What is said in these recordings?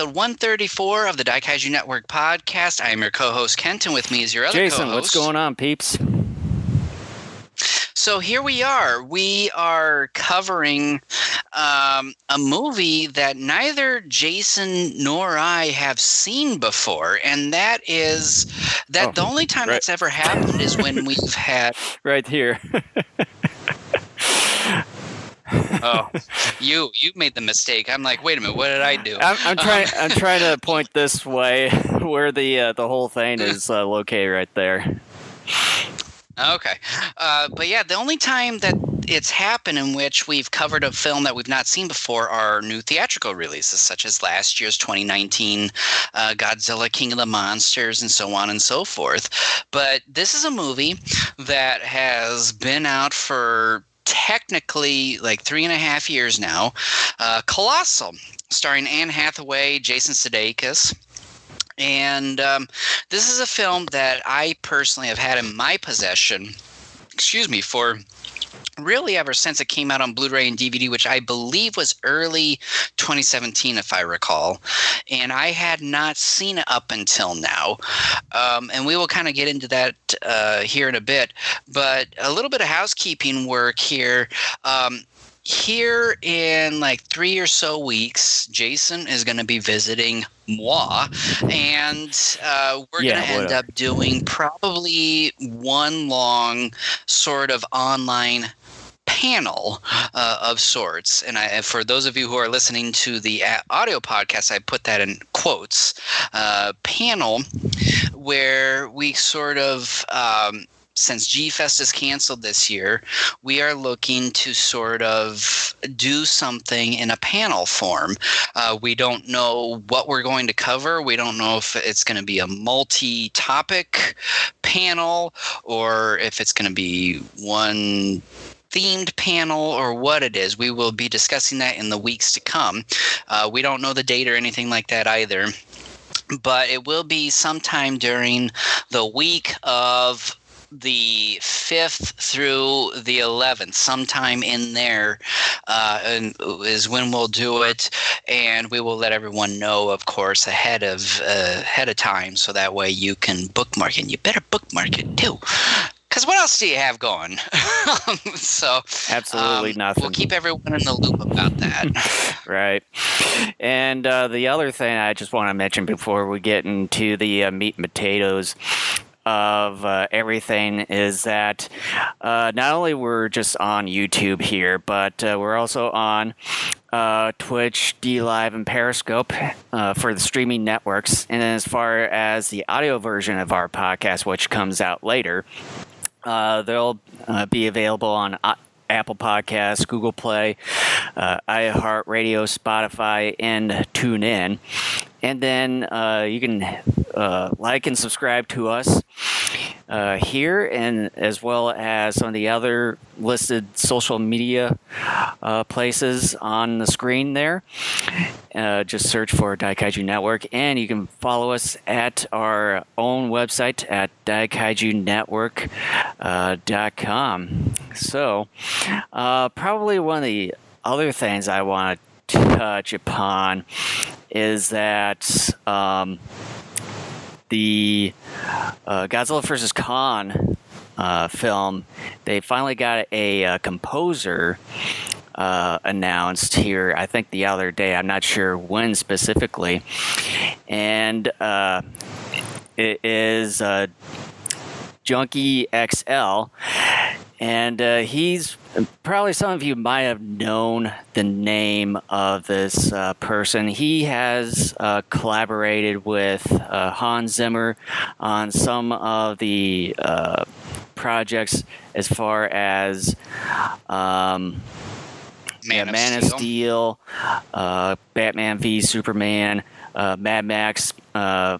episode 134 of the Daikaiju Network podcast. I am your co-host Kent, and with me is your other Jason, co-host. what's going on, peeps? So here we are. We are covering um, a movie that neither Jason nor I have seen before, and that is that Oh, the only time right. that's ever happened is when we've had. Right here. Oh, you you made the mistake. I'm like, wait a minute, what did I do? I'm, I'm trying. I'm trying to point this way, where the uh, the whole thing is uh, located, right there. Okay. Uh, but yeah, the only time that it's happened in which we've covered a film that we've not seen before are new theatrical releases, such as last year's 2019 uh, Godzilla King of the Monsters and so on and so forth. But this is a movie that has been out for technically like three and a half years now. Uh, Colossal, starring Anne Hathaway, Jason Sudeikis. And um, this is a film that I personally have had in my possession, excuse me, for really ever since it came out on Blu-ray and DVD, which I believe was early 2017, if I recall. And I had not seen it up until now. Um, and we will kind of get into that uh, here in a bit. But a little bit of housekeeping work here. Um, here in like three or so weeks, Jason is going to be visiting moi, and uh, we're Yeah, going to end up doing probably one long sort of online panel uh, of sorts. And I, for those of you who are listening to the uh, audio podcast, I put that in quotes. Uh, panel where we sort of. Um, since G Fest is canceled this year, we are looking to sort of do something in a panel form. Uh, we don't know what we're going to cover. We don't know if it's going to be a multi topic panel or if it's going to be one themed panel or what it is. We will be discussing that in the weeks to come. Uh, we don't know the date or anything like that either. But it will be sometime during the week of the 5th through the 11th sometime in there uh, and is when we'll do it. And we will let everyone know of course ahead of uh, ahead of time so that way you can bookmark it. And you better bookmark it too because what else do you have going? So Absolutely um, nothing. we'll keep everyone in the loop about that. Right. And uh, the other thing I just want to mention before we get into the uh, meat and potatoes of uh, everything is that uh, not only we're just on YouTube here, but uh, we're also on uh, Twitch, DLive, and Periscope uh, for the streaming networks. And as far as the audio version of our podcast, which comes out later, uh, they'll be available on Apple Podcasts, Google Play, uh, iHeartRadio, Spotify, and TuneIn. And then uh, you can uh, like and subscribe to us uh, here, and as well as some of the other listed social media uh, places on the screen there. Uh, just search for Daikaiju Network, and you can follow us at our own website at daikaijunetwork.com. So, uh, probably one of the other things I want to touch upon is that um, the uh, Godzilla vs. Kong uh, film, they finally got a, uh composer uh, announced here, I think the other day. I'm not sure when specifically. And uh, it is uh, Junkie XL. And uh, he's probably some of you might have known the name of this uh, person. He has uh, collaborated with uh, Hans Zimmer on some of the uh, projects as far as um, Man, yeah, of Man Steel. of Steel, uh, Batman v Superman, uh, Mad Max, uh,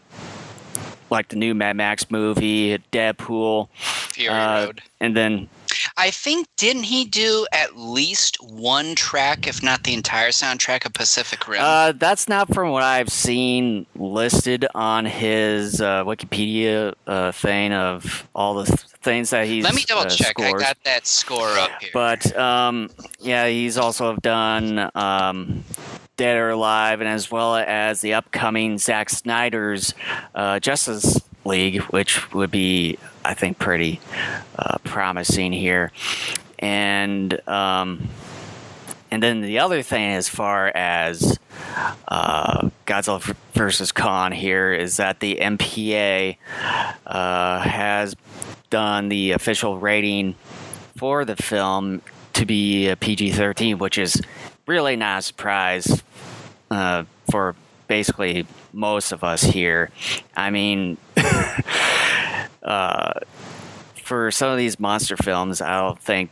like the new Mad Max movie, Deadpool, Fury Road. and then I think didn't he do at least one track, if not the entire soundtrack of Pacific Rim? Uh, that's not from what I've seen listed on his uh, Wikipedia uh, thing of all the th- things that he's. Let me double uh, check. I got that score up here. But um, yeah, he's also done um, Dead or Alive, and as well as the upcoming Zack Snyder's uh, Justice League, which would be, I think, pretty uh, promising here. And um, and then the other thing, as far as uh, Godzilla versus Kong here, is that the MPA uh, has done the official rating for the film to be a PG 13, which is really not a surprise uh, for basically most of us here. I mean, uh, for some of these monster films, I don't think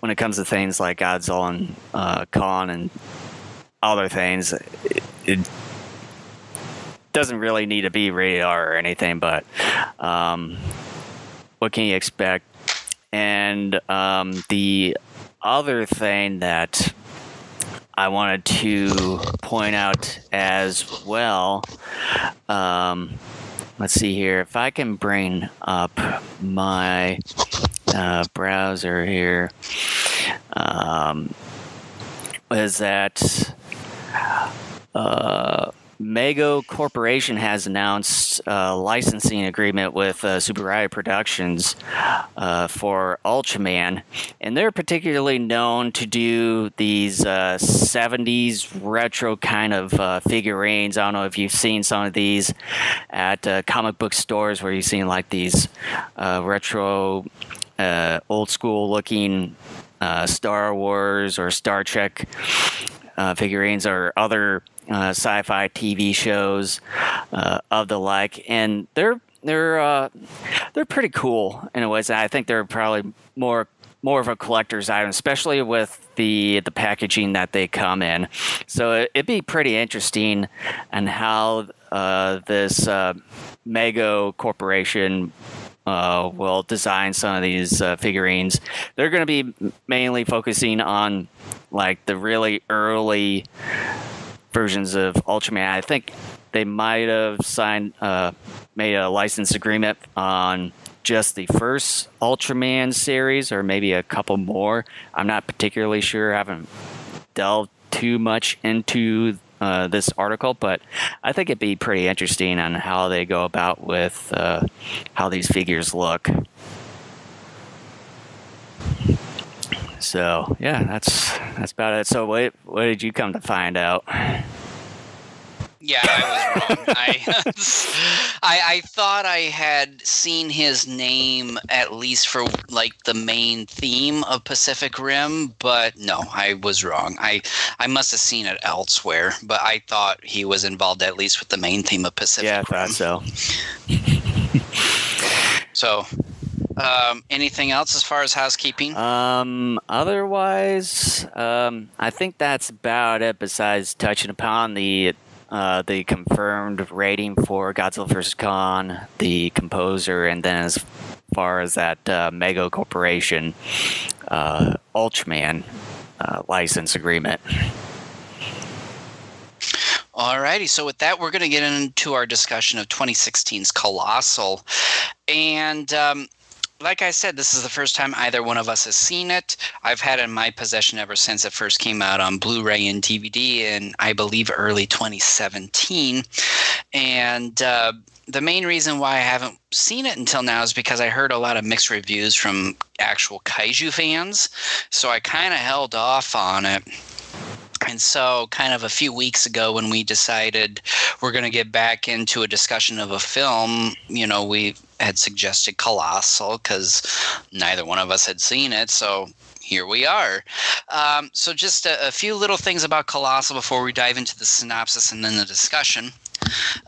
when it comes to things like Godzilla and uh, Kong and other things, it, it, doesn't really need to be rated R or anything, but um, what can you expect? And um, the other thing that I wanted to point out as well. Um, let's see here. If I can bring up my uh, browser here, um, is that uh, Mego Corporation has announced a licensing agreement with uh, Tsuburaya Productions uh, for Ultraman, and they're particularly known to do these uh, 70s retro kind of uh, figurines. I don't know if you've seen some of these at uh, comic book stores where you've seen like these uh, retro, old school looking Star Wars or Star Trek figurines or other uh, sci-fi TV shows uh, of the like, and they're they're uh, they're pretty cool in a way. I think they're probably more more of a collector's item, especially with the the packaging that they come in. So it, would be pretty interesting and how uh, this uh, Mego Corporation uh, will design some of these uh, figurines. They're going to be mainly focusing on like the really early versions of Ultraman. I think they might have signed, uh, made a license agreement on just the first Ultraman series, or maybe a couple more. I'm not particularly sure. I haven't delved too much into uh, this article, but I think it'd be pretty interesting on how they go about with uh, how these figures look. So yeah, that's that's about it. So what what did you come to find out? Yeah, I was wrong. I, I, I thought I had seen his name at least for like the main theme of Pacific Rim, but no, I was wrong. I I must have seen it elsewhere, but I thought he was involved at least with the main theme of Pacific yeah, Rim. Yeah, so. so, um, anything else as far as housekeeping? Um, otherwise, um, I think that's about it. Besides touching upon the uh, the confirmed rating for Godzilla vs. Kong, the composer, and then as far as that uh, Mego Corporation uh, Ultraman uh, license agreement. Alrighty, so with that, we're going to get into our discussion of 2016's Colossal. And um, like I said, this is the first time either one of us has seen it. I've had it in my possession ever since it first came out on Blu ray and DVD in, I believe, early 2017. And uh, the main reason why I haven't seen it until now is because I heard a lot of mixed reviews from actual kaiju fans. So I kind of held off on it. And so, kind of a few weeks ago, when we decided we're going to get back into a discussion of a film, you know, we had suggested Colossal because neither one of us had seen it. So here we are. Um, so, just a, a, few little things about Colossal before we dive into the synopsis and then the discussion.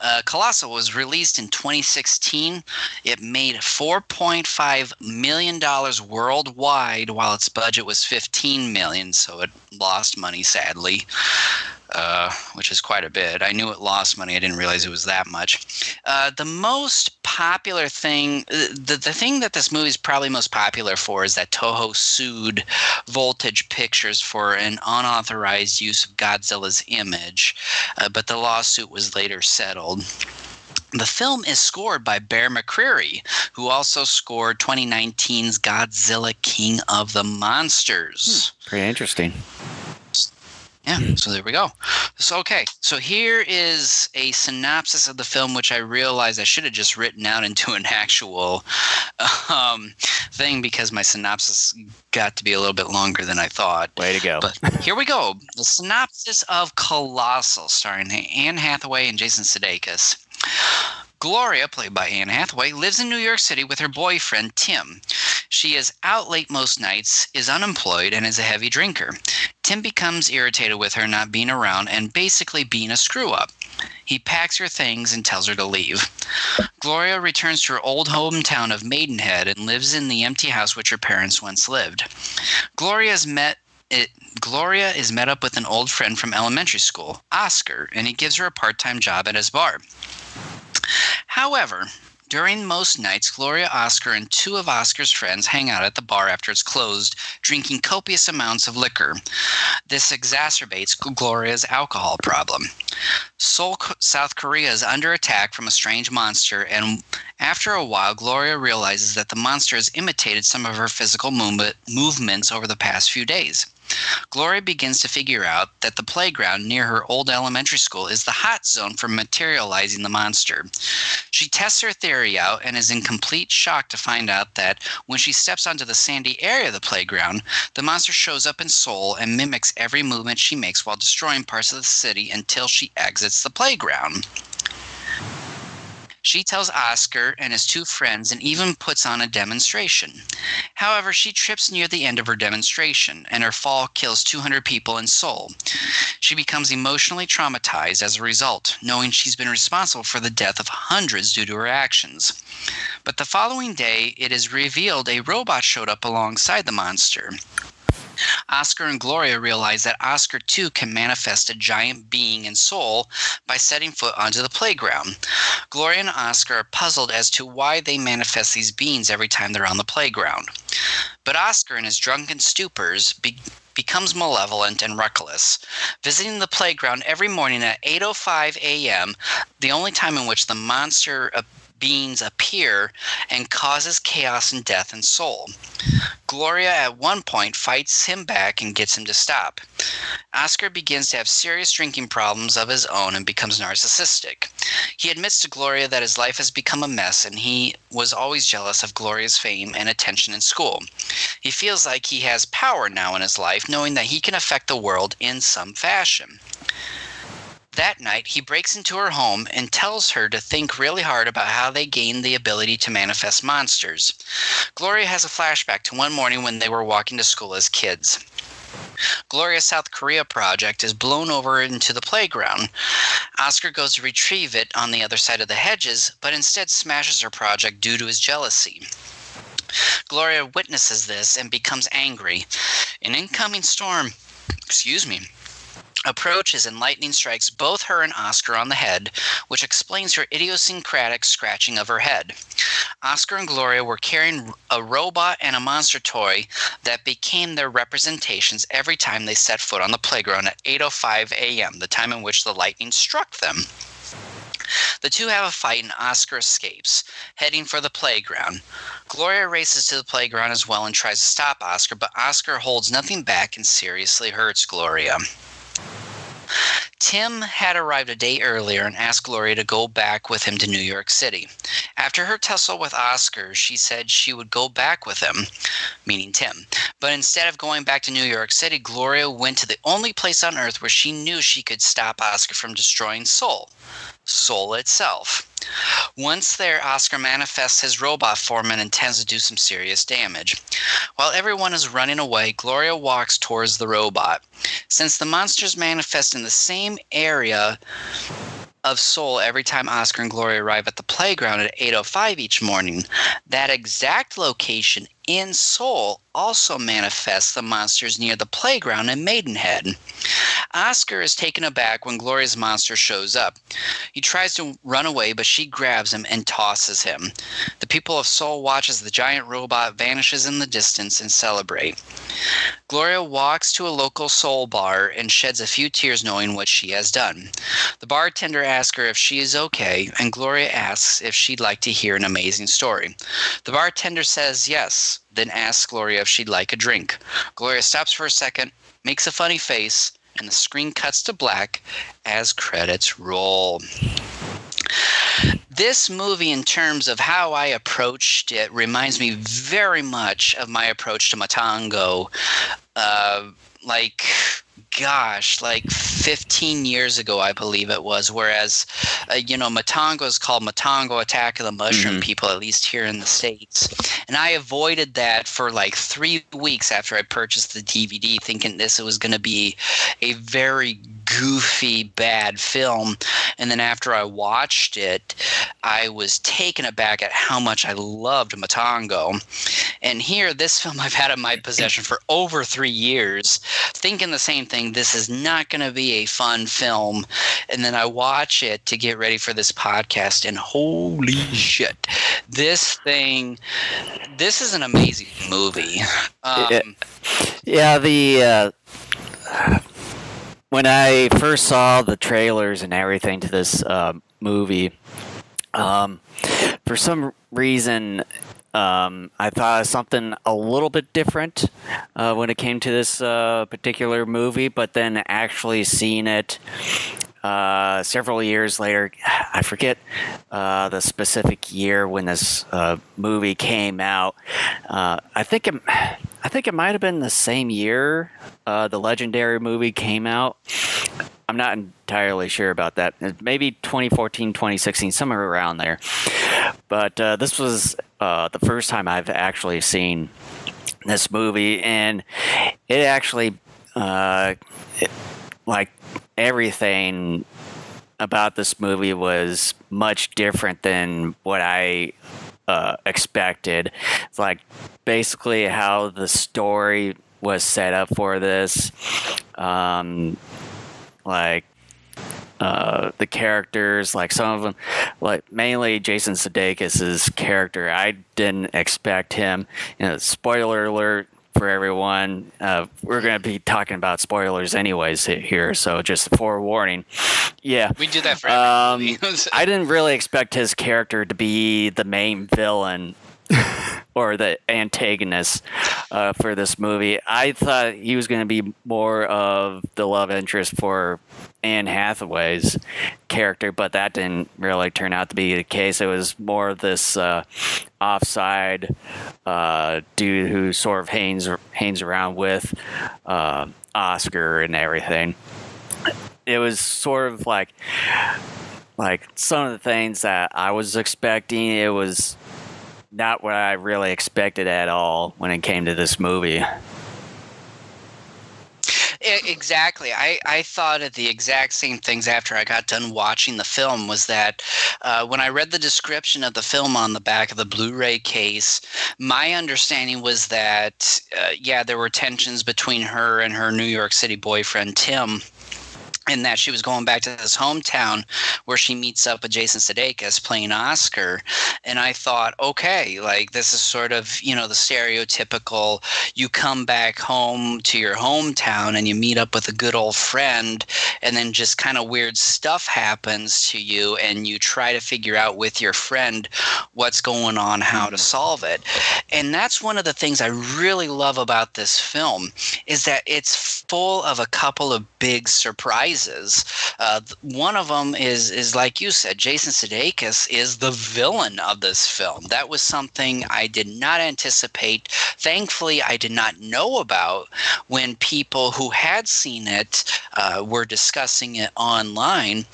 Uh, Colossal was released in 2016. It made $4.5 million worldwide, while its budget was 15 million, so it lost money, sadly uh, which is quite a bit. I knew it lost money. I didn't realize it was that much. Uh, the most popular thing, uh, the, the thing that this movie is probably most popular for is that Toho sued Voltage Pictures for an unauthorized use of Godzilla's image, uh, but the lawsuit was later settled. The film is scored by Bear McCreary, who also scored 2019's Godzilla King of the Monsters. Hmm, pretty interesting. Yeah, so there we go. So okay, so here is a synopsis of the film, which I realized I should have just written out into an actual um, thing because my synopsis got to be a little bit longer than I thought. Way to go! But here we go. The synopsis of Colossal, starring Anne Hathaway and Jason Sudeikis. Gloria, played by Anne Hathaway, lives in New York City with her boyfriend, Tim. She is out late most nights, is unemployed, and is a heavy drinker. Tim becomes irritated with her not being around and basically being a screw up. He packs her things and tells her to leave. Gloria returns to her old hometown of Maidenhead and lives in the empty house which her parents once lived. Gloria's met it, Gloria is met up with an old friend from elementary school, Oscar, and he gives her a part time job at his bar. However, during most nights, Gloria, Oscar, and two of Oscar's friends hang out at the bar after it's closed, drinking copious amounts of liquor. This exacerbates Gloria's alcohol problem. Seoul, South Korea is under attack from a strange monster, and after a while, Gloria realizes that the monster has imitated some of her physical movement, movements over the past few days. Gloria begins to figure out that the playground near her old elementary school is the hot zone for materializing the monster. She tests her theory out and is in complete shock to find out that when she steps onto the sandy area of the playground, the monster shows up in Seoul and mimics every movement she makes while destroying parts of the city until she exits the playground. She tells Oscar and his two friends and even puts on a demonstration. However, she trips near the end of her demonstration, and her fall kills 200 people in Seoul. She becomes emotionally traumatized as a result, knowing she's been responsible for the death of hundreds due to her actions. But the following day, it is revealed a robot showed up alongside the monster. Oscar and Gloria realize that Oscar too can manifest a giant being and Seoul by setting foot onto the playground. Gloria and Oscar are puzzled as to why they manifest these beings every time they're on the playground. But Oscar, in his drunken stupors, be- becomes malevolent and reckless, visiting the playground every morning at 8:05 a.m., the only time in which the monster uh, beings appear and causes chaos and death in Seoul. Gloria at one point fights him back and gets him to stop. Oscar begins to have serious drinking problems of his own and becomes narcissistic. He admits to Gloria that his life has become a mess and he was always jealous of Gloria's fame and attention in school. He feels like he has power now in his life, knowing that he can affect the world in some fashion. That night, he breaks into her home and tells her to think really hard about how they gained the ability to manifest monsters. Gloria has a flashback to one morning when they were walking to school as kids. Gloria's South Korea project is blown over into the playground. Oscar goes to retrieve it on the other side of the hedges, but instead smashes her project due to his jealousy. Gloria witnesses this and becomes angry. An incoming storm, excuse me, approaches and lightning strikes both her and Oscar on the head, which explains her idiosyncratic scratching of her head. Oscar and Gloria were carrying a robot and a monster toy that became their representations every time they set foot on the playground at 8:05 a.m., the time in which the lightning struck them. The two have a fight and Oscar escapes, heading for the playground. Gloria races to the playground as well and tries to stop Oscar, but Oscar holds nothing back and seriously hurts Gloria. Tim had arrived a day earlier and asked Gloria to go back with him to New York City. After her tussle with Oscar, she said she would go back with him, meaning Tim. But instead of going back to New York City, Gloria went to the only place on earth where she knew she could stop Oscar from destroying Seoul Seoul itself. Once there, Oscar manifests his robot form and intends to do some serious damage. While everyone is running away, Gloria walks towards the robot. Since the monsters manifest in the same area of Seoul every time Oscar and Gloria arrive at the playground at 8:05 each morning, that exact location in Seoul also manifests the monsters near the playground in Maidenhead. Oscar is taken aback when Gloria's monster shows up. He tries to run away, but she grabs him and tosses him. The people of Seoul watch as the giant robot vanishes in the distance and celebrate. Gloria walks to a local Seoul bar and sheds a few tears knowing what she has done. The bartender asks her if she is okay, and Gloria asks if she'd like to hear an amazing story. The bartender says yes, then asks Gloria if she'd like a drink. Gloria stops for a second, makes a funny face, and the screen cuts to black as credits roll. This movie, in terms of how I approached it, reminds me very much of my approach to Matango. Uh, like gosh, like 15 years ago, I believe it was. Whereas, uh, you know, Matango is called Matango Attack of the Mushroom mm-hmm. People, at least here in the States. And I avoided that for like three weeks after I purchased the DVD, thinking this was going to be a very goofy, bad film. And then after I watched it, I was taken aback at how much I loved Matango. And here, this film I've had in my possession for over three years, thinking the same thing. This is not going to be a fun film. And then I watch it to get ready for this podcast, and holy shit, this thing, this is an amazing movie. Um, yeah, the. Uh when I first saw the trailers and everything to this uh, movie, um, for some reason, um, I thought of something a little bit different uh, when it came to this uh, particular movie, but then actually seeing it uh, several years later, I forget uh, the specific year when this uh, movie came out. Uh, I think it, I think it might have been the same year uh, the legendary movie came out. I'm not entirely sure about that. Maybe 2014, 2016, somewhere around there. But uh, this was the first time I've actually seen this movie, and it actually, it, like everything about this movie was much different than what I uh, expected. It's like basically how the story was set up for this. Um, like uh, the characters, like some of them, like mainly Jason Sudeikis' character. I didn't expect him. You know, spoiler alert: for everyone. Uh, we're going to be talking about spoilers anyways here, so just forewarning. Yeah, we do that for um, I didn't really expect his character to be the main villain or the antagonist uh, for this movie. I thought he was going to be more of the love interest for Anne Hathaway's character, but that didn't really turn out to be the case. It was more of this uh, offside uh, dude who sort of hangs hangs around with uh, Oscar and everything. It was sort of like like some of the things that I was expecting. It was not what I really expected at all when it came to this movie. Exactly. I, I thought of the exact same things after I got done watching the film was that uh, when I read the description of the film on the back of the Blu ray case, my understanding was that, uh, yeah, there were tensions between her and her New York City boyfriend, Tim and that she was going back to this hometown where she meets up with Jason Sudeikis playing Oscar. And I thought, okay, like this is sort of, you know, the stereotypical you come back home to your hometown and you meet up with a good old friend and then just kind of weird stuff happens to you and you try to figure out with your friend what's going on, how to solve it. And that's one of the things I really love about this film is that it's full of a couple of big surprises uh, one of them is is like you said, Jason Sudeikis is the villain of this film. That was something I did not anticipate. Thankfully, I did not know about when people who had seen it uh, were discussing it online.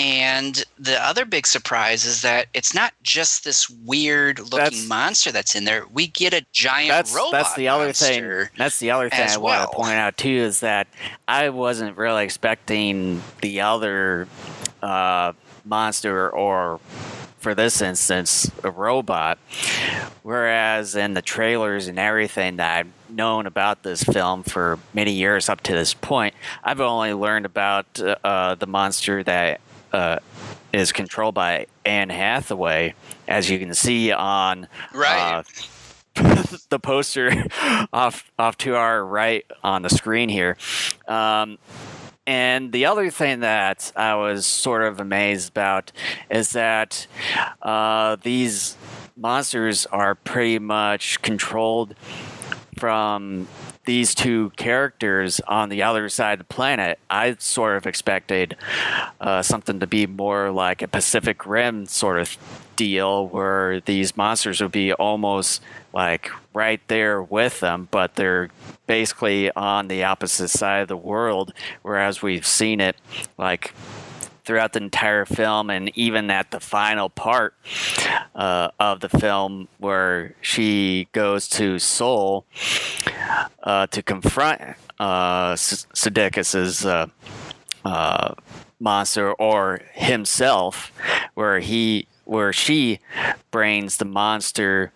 And the other big surprise is that it's not just this weird looking that's, monster that's in there. We get a giant that's, robot. That's the other thing. That's the other thing I well. want to point out too is that I wasn't really expecting the other uh, monster or for this instance, a robot. Whereas in the trailers and everything that I've known about this film for many years up to this point, I've only learned about uh, the monster that uh, is controlled by Anne Hathaway, as you can see on right. Uh, the poster off off to our right on the screen here. Um, and the other thing that I was sort of amazed about is that uh, these monsters are pretty much controlled from these two characters on the other side of the planet, I sort of expected uh, something to be more like a Pacific Rim sort of deal where these monsters would be almost like right there with them, but they're basically on the opposite side of the world, whereas we've seen it like throughout the entire film and even at the final part uh, of the film where she goes to Seoul uh, to confront uh, Sudeikis's uh, uh, monster or himself, where he where she brains the monster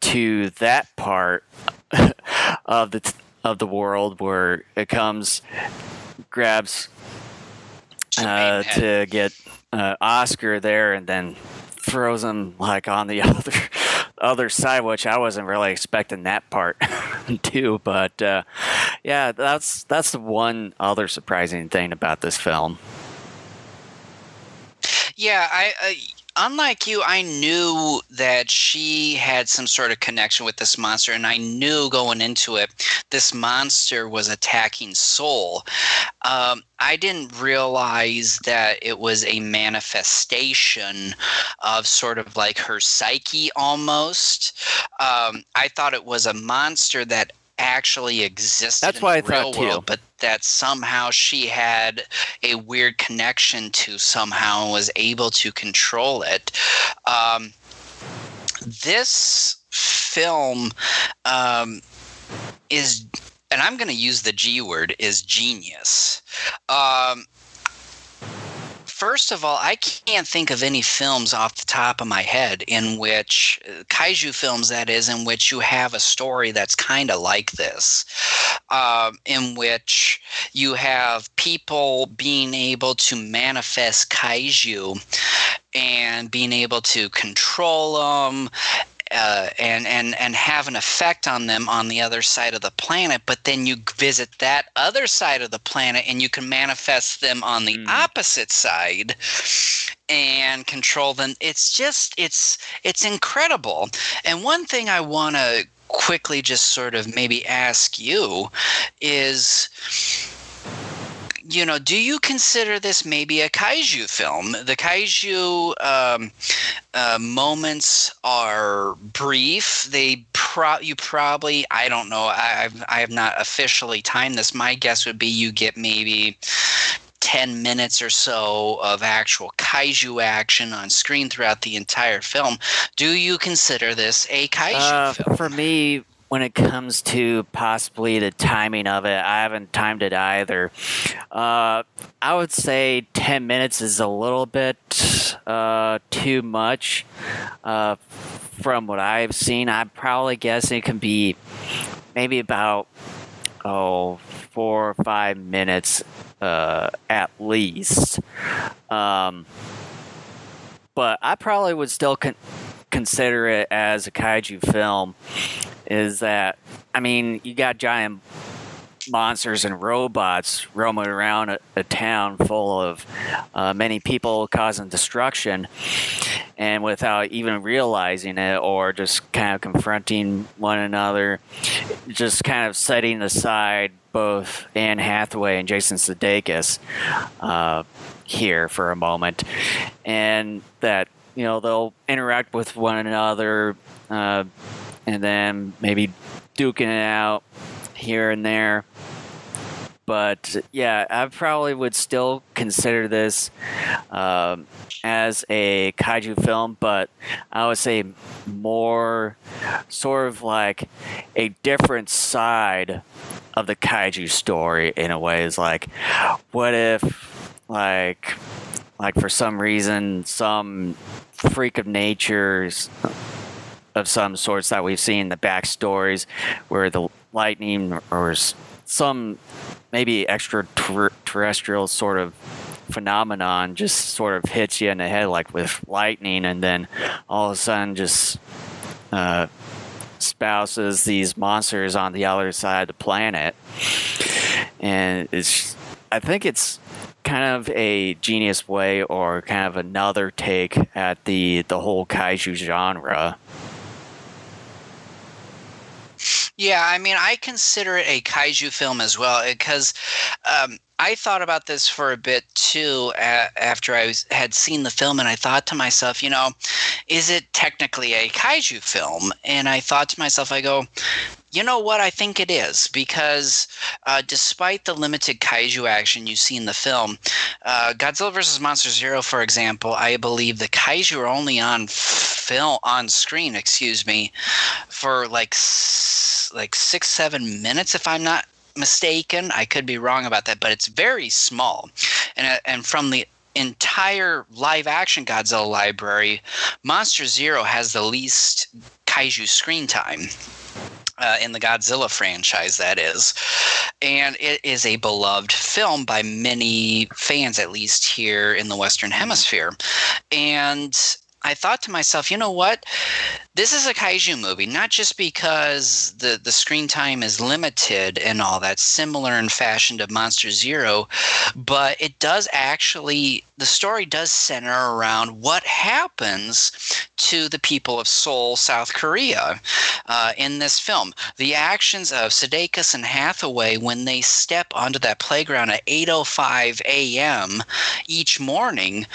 to that part of the of the world where it comes grabs uh, to get uh, Oscar there, and then him like on the other other side, which I wasn't really expecting that part too. But uh, yeah, that's that's the one other surprising thing about this film. Yeah, I, I unlike you, I knew that she had some sort of connection with this monster, and I knew going into it, this monster was attacking Seoul. Um, I didn't realize that it was a manifestation of sort of like her psyche almost. Um, I thought it was a monster that actually existed That's why in the I real thought world, too. but that somehow she had a weird connection to somehow and was able to control it. Um, this film um, is, and I'm going to use the G word, is genius. Um, first of all, I can't think of any films off the top of my head in which uh, kaiju films that is in which you have a story that's kind of like this, um, in which you have people being able to manifest kaiju and being able to control them uh, and and and have an effect on them on the other side of the planet. But then you visit that other side of the planet, and you can manifest them on the Mm. opposite side and control them. It's just it's it's incredible. And one thing I want to quickly just sort of maybe ask you is you know, do you consider this maybe a kaiju film? The kaiju um, uh, moments are brief. They pro- you probably I don't know. I, I've I have not officially timed this. My guess would be you get maybe. 10 minutes or so of actual kaiju action on screen throughout the entire film. Do you consider this a kaiju Uh, film? for me, when it comes to possibly the timing of it, I haven't timed it either. Uh, I would say 10 minutes is a little bit uh, too much. Uh, from what I've seen, I'm probably guessing it can be maybe about oh four or five minutes uh, at least. Um, but I probably would still con- consider it as a kaiju film. Is that I mean, you got giant monsters and robots roaming around a, a town full of uh, many people causing destruction, and without even realizing it or just kind of confronting one another, just kind of setting aside both Anne Hathaway and Jason Sudeikis uh, here for a moment, and that you know they'll interact with one another, uh, and then maybe duking it out here and there. But yeah, I probably would still consider this um, as a kaiju film, but I would say more sort of like a different side of the kaiju story in a way. Is like, what if, like, like for some reason, some freak of nature's of some sorts that we've seen the backstories where the lightning or some maybe extraterrestrial sort of phenomenon just sort of hits you in the head like with lightning and then all of a sudden just uh, spouses these monsters on the other side of the planet. And it's i think it's kind of a genius way or kind of another take at the the whole kaiju genre? Yeah, I mean, I consider it a kaiju film as well because um, I thought about this for a bit too after I was, had seen the film, and I thought to myself, you know, is it technically a kaiju film? And I thought to myself, I go, you know what? I think it is because uh, despite the limited kaiju action you see in the film, uh, Godzilla vs. Monster Zero, for example, I believe the kaiju are only on film on screen, excuse me, for like like six seven minutes, if I'm not mistaken. I could be wrong about that, but it's very small. And, uh, and from the entire live action Godzilla library, Monster Zero has the least kaiju screen time. Uh, in the Godzilla franchise, that is. And it is a beloved film by many fans, at least here in the Western Hemisphere. And I thought to myself, you know what? This is a kaiju movie, not just because the, the screen time is limited and all that, similar in fashion to Monster Zero, but it does actually, the story does center around what happens to the people of Seoul, South Korea, uh, in this film. The actions of Sudeikis and Hathaway when they step onto that playground at 8:05 a.m. each morning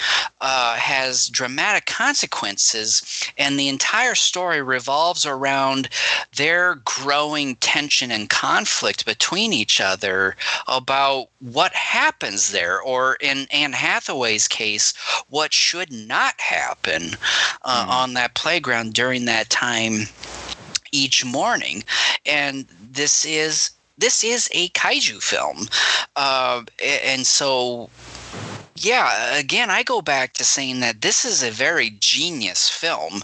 uh, has dramatic consequences, and the entire story revolves around their growing tension and conflict between each other about what happens there, or in Anne Hathaway's case, what should not happen uh, mm. on that playground during that time each morning. And this is this is a kaiju film, uh, and so yeah, again, I go back to saying that this is a very genius film.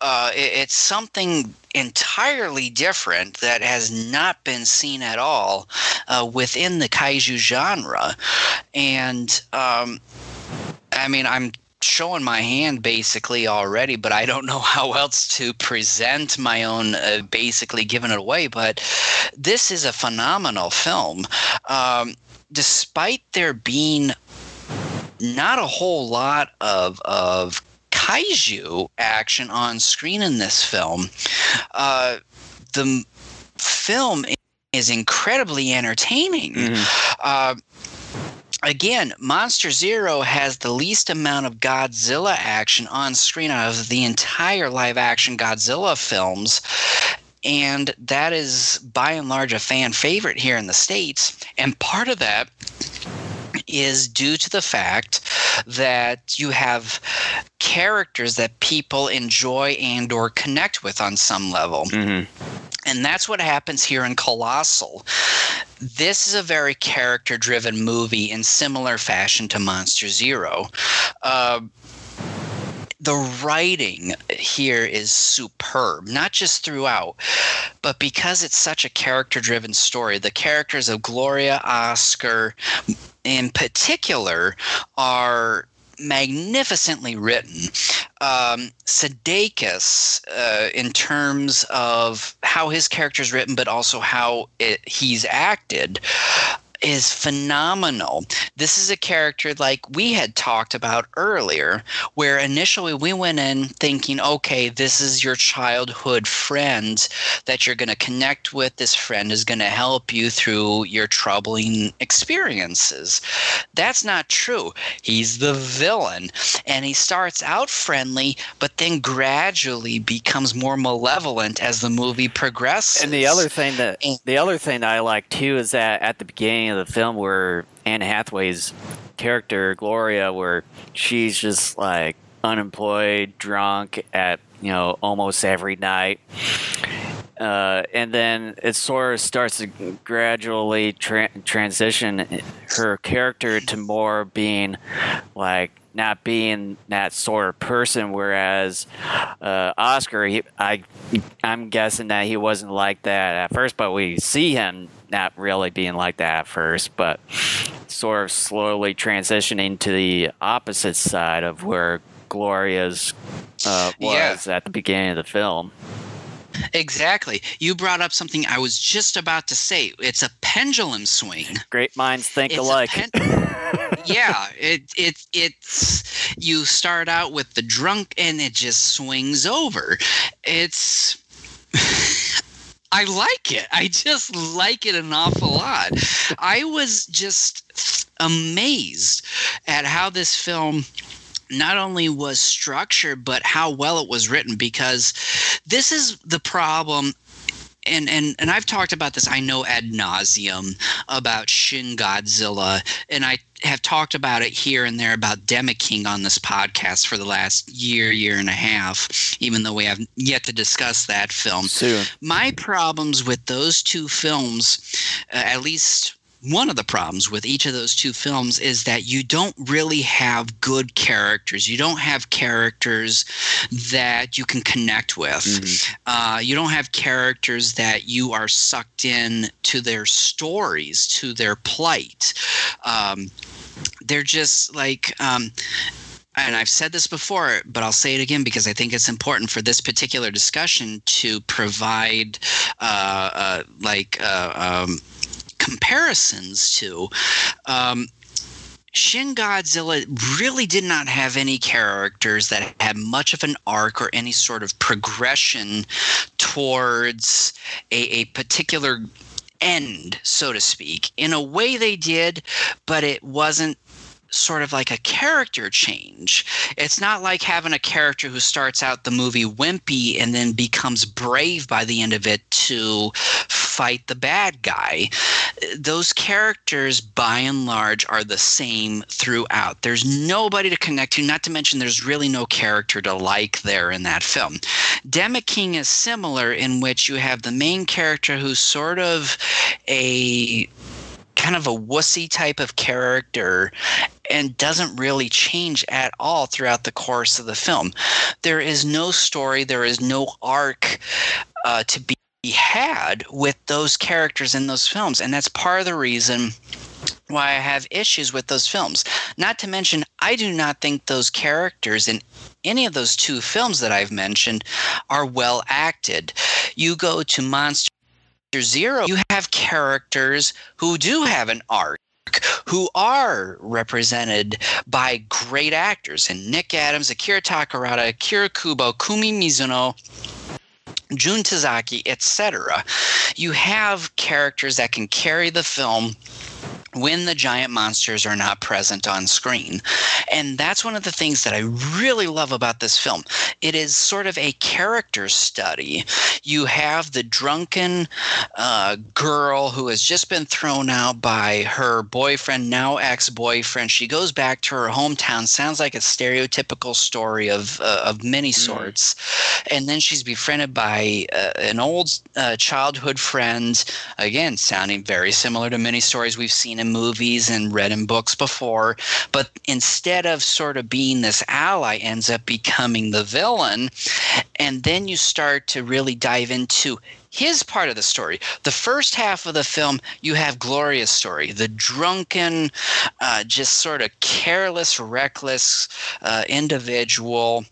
Uh, it, it's something entirely different that has not been seen at all uh, within the kaiju genre. And um, I mean, I'm showing my hand basically already, but I don't know how else to present my own, uh, basically giving it away. But this is a phenomenal film. Um, despite there being not a whole lot of of kaiju action on screen in this film. Uh, the film is incredibly entertaining. Mm-hmm. Uh, again, Monster Zero has the least amount of Godzilla action on screen out of the entire live action Godzilla films. And that is by and large a fan favorite here in the States. And part of that is due to the fact that you have characters that people enjoy and or connect with on some level. Mm-hmm. And that's what happens here in Colossal. This is a very character driven movie in similar fashion to Monster Zero. Uh, the writing here is superb, not just throughout, but because it's such a character driven story. The characters of Gloria, Oscar, in particular, are magnificently written. Um, uh, in terms of how his character is written, but also how it, he's acted, is phenomenal. This is a character like we had talked about earlier, where initially we went in thinking, okay, this is your childhood friend that you're going to connect with. This friend is going to help you through your troubling experiences. That's not true. He's the villain, and he starts out friendly, but then gradually becomes more malevolent as the movie progresses. And the other thing that the other thing that I like too is that at the beginning of the film where Anne Hathaway's character Gloria, where she's just like unemployed, drunk at you know almost every night. Uh, and then it sort of starts to gradually tra- transition her character to more being like not being that sort of person. Whereas uh, Oscar, he, I, I'm guessing that he wasn't like that at first, but we see him not really being like that at first, but sort of slowly transitioning to the opposite side of where Gloria's uh, was yeah. at the beginning of the film. Exactly. You brought up something I was just about to say. It's a pendulum swing. Great minds think it's alike. Yeah, it it it's you start out with the drunk and it just swings over. It's I like it. I just like it an awful lot. I was just amazed at how this film not only was structured but how well it was written because this is the problem and and and I've talked about this I know ad nauseum about Shin Godzilla, and I have talked about it here and there about Demeking on this podcast for the last year, year and a half, even though we have yet to discuss that film. Soon. My problems with those two films, uh, at least one of the problems with each of those two films is that you don't really have good characters. You don't have characters that you can connect with. Mm-hmm. Uh, you don't have characters that you are sucked in to their stories, to their plight. Um, they're just like. Um, and I've said this before, but I'll say it again because I think it's important for this particular discussion to provide, uh, uh, like, uh, um, comparisons to. Um, Shin Godzilla really did not have any characters that had much of an arc or any sort of progression towards a, a particular end, so to speak. In a way, they did, but it wasn't sort of like a character change. It's not like having a character who starts out the movie wimpy and then becomes brave by the end of it to fight the bad guy. Those characters, by and large, are the same throughout. There's nobody to connect to, not to mention there's really no character to like there in that film. Demeking is similar in which you have the main character who's sort of a kind of a wussy type of character and doesn't really change at all throughout the course of the film. There is no story, there is no arc uh, to be had with those characters in those films. And that's part of the reason why I have issues with those films. Not to mention, I do not think those characters in any of those two films that I've mentioned are well acted. You go to Monster Zero, you have characters who do have an arc who are represented by great actors and Nick Adams, Akira Takarada, Akira Kubo, Kumi Mizuno, Jun Tazaki, etc. You have characters that can carry the film when the giant monsters are not present on screen. And that's one of the things that I really love about this film. It is sort of a character study. You have the drunken uh, girl who has just been thrown out by her boyfriend, now ex boyfriend. She goes back to her hometown. Sounds like a stereotypical story of, uh, of many mm. sorts. Mm. And then she's befriended by uh, an old uh, childhood friend, again, sounding very similar to many stories we've seen in movies and read in books before, but instead of sort of being this ally, ends up becoming the villain. And then you start to really dive into his part of the story. The first half of the film, you have Gloria's story, the drunken, uh, just sort of careless, reckless uh, individual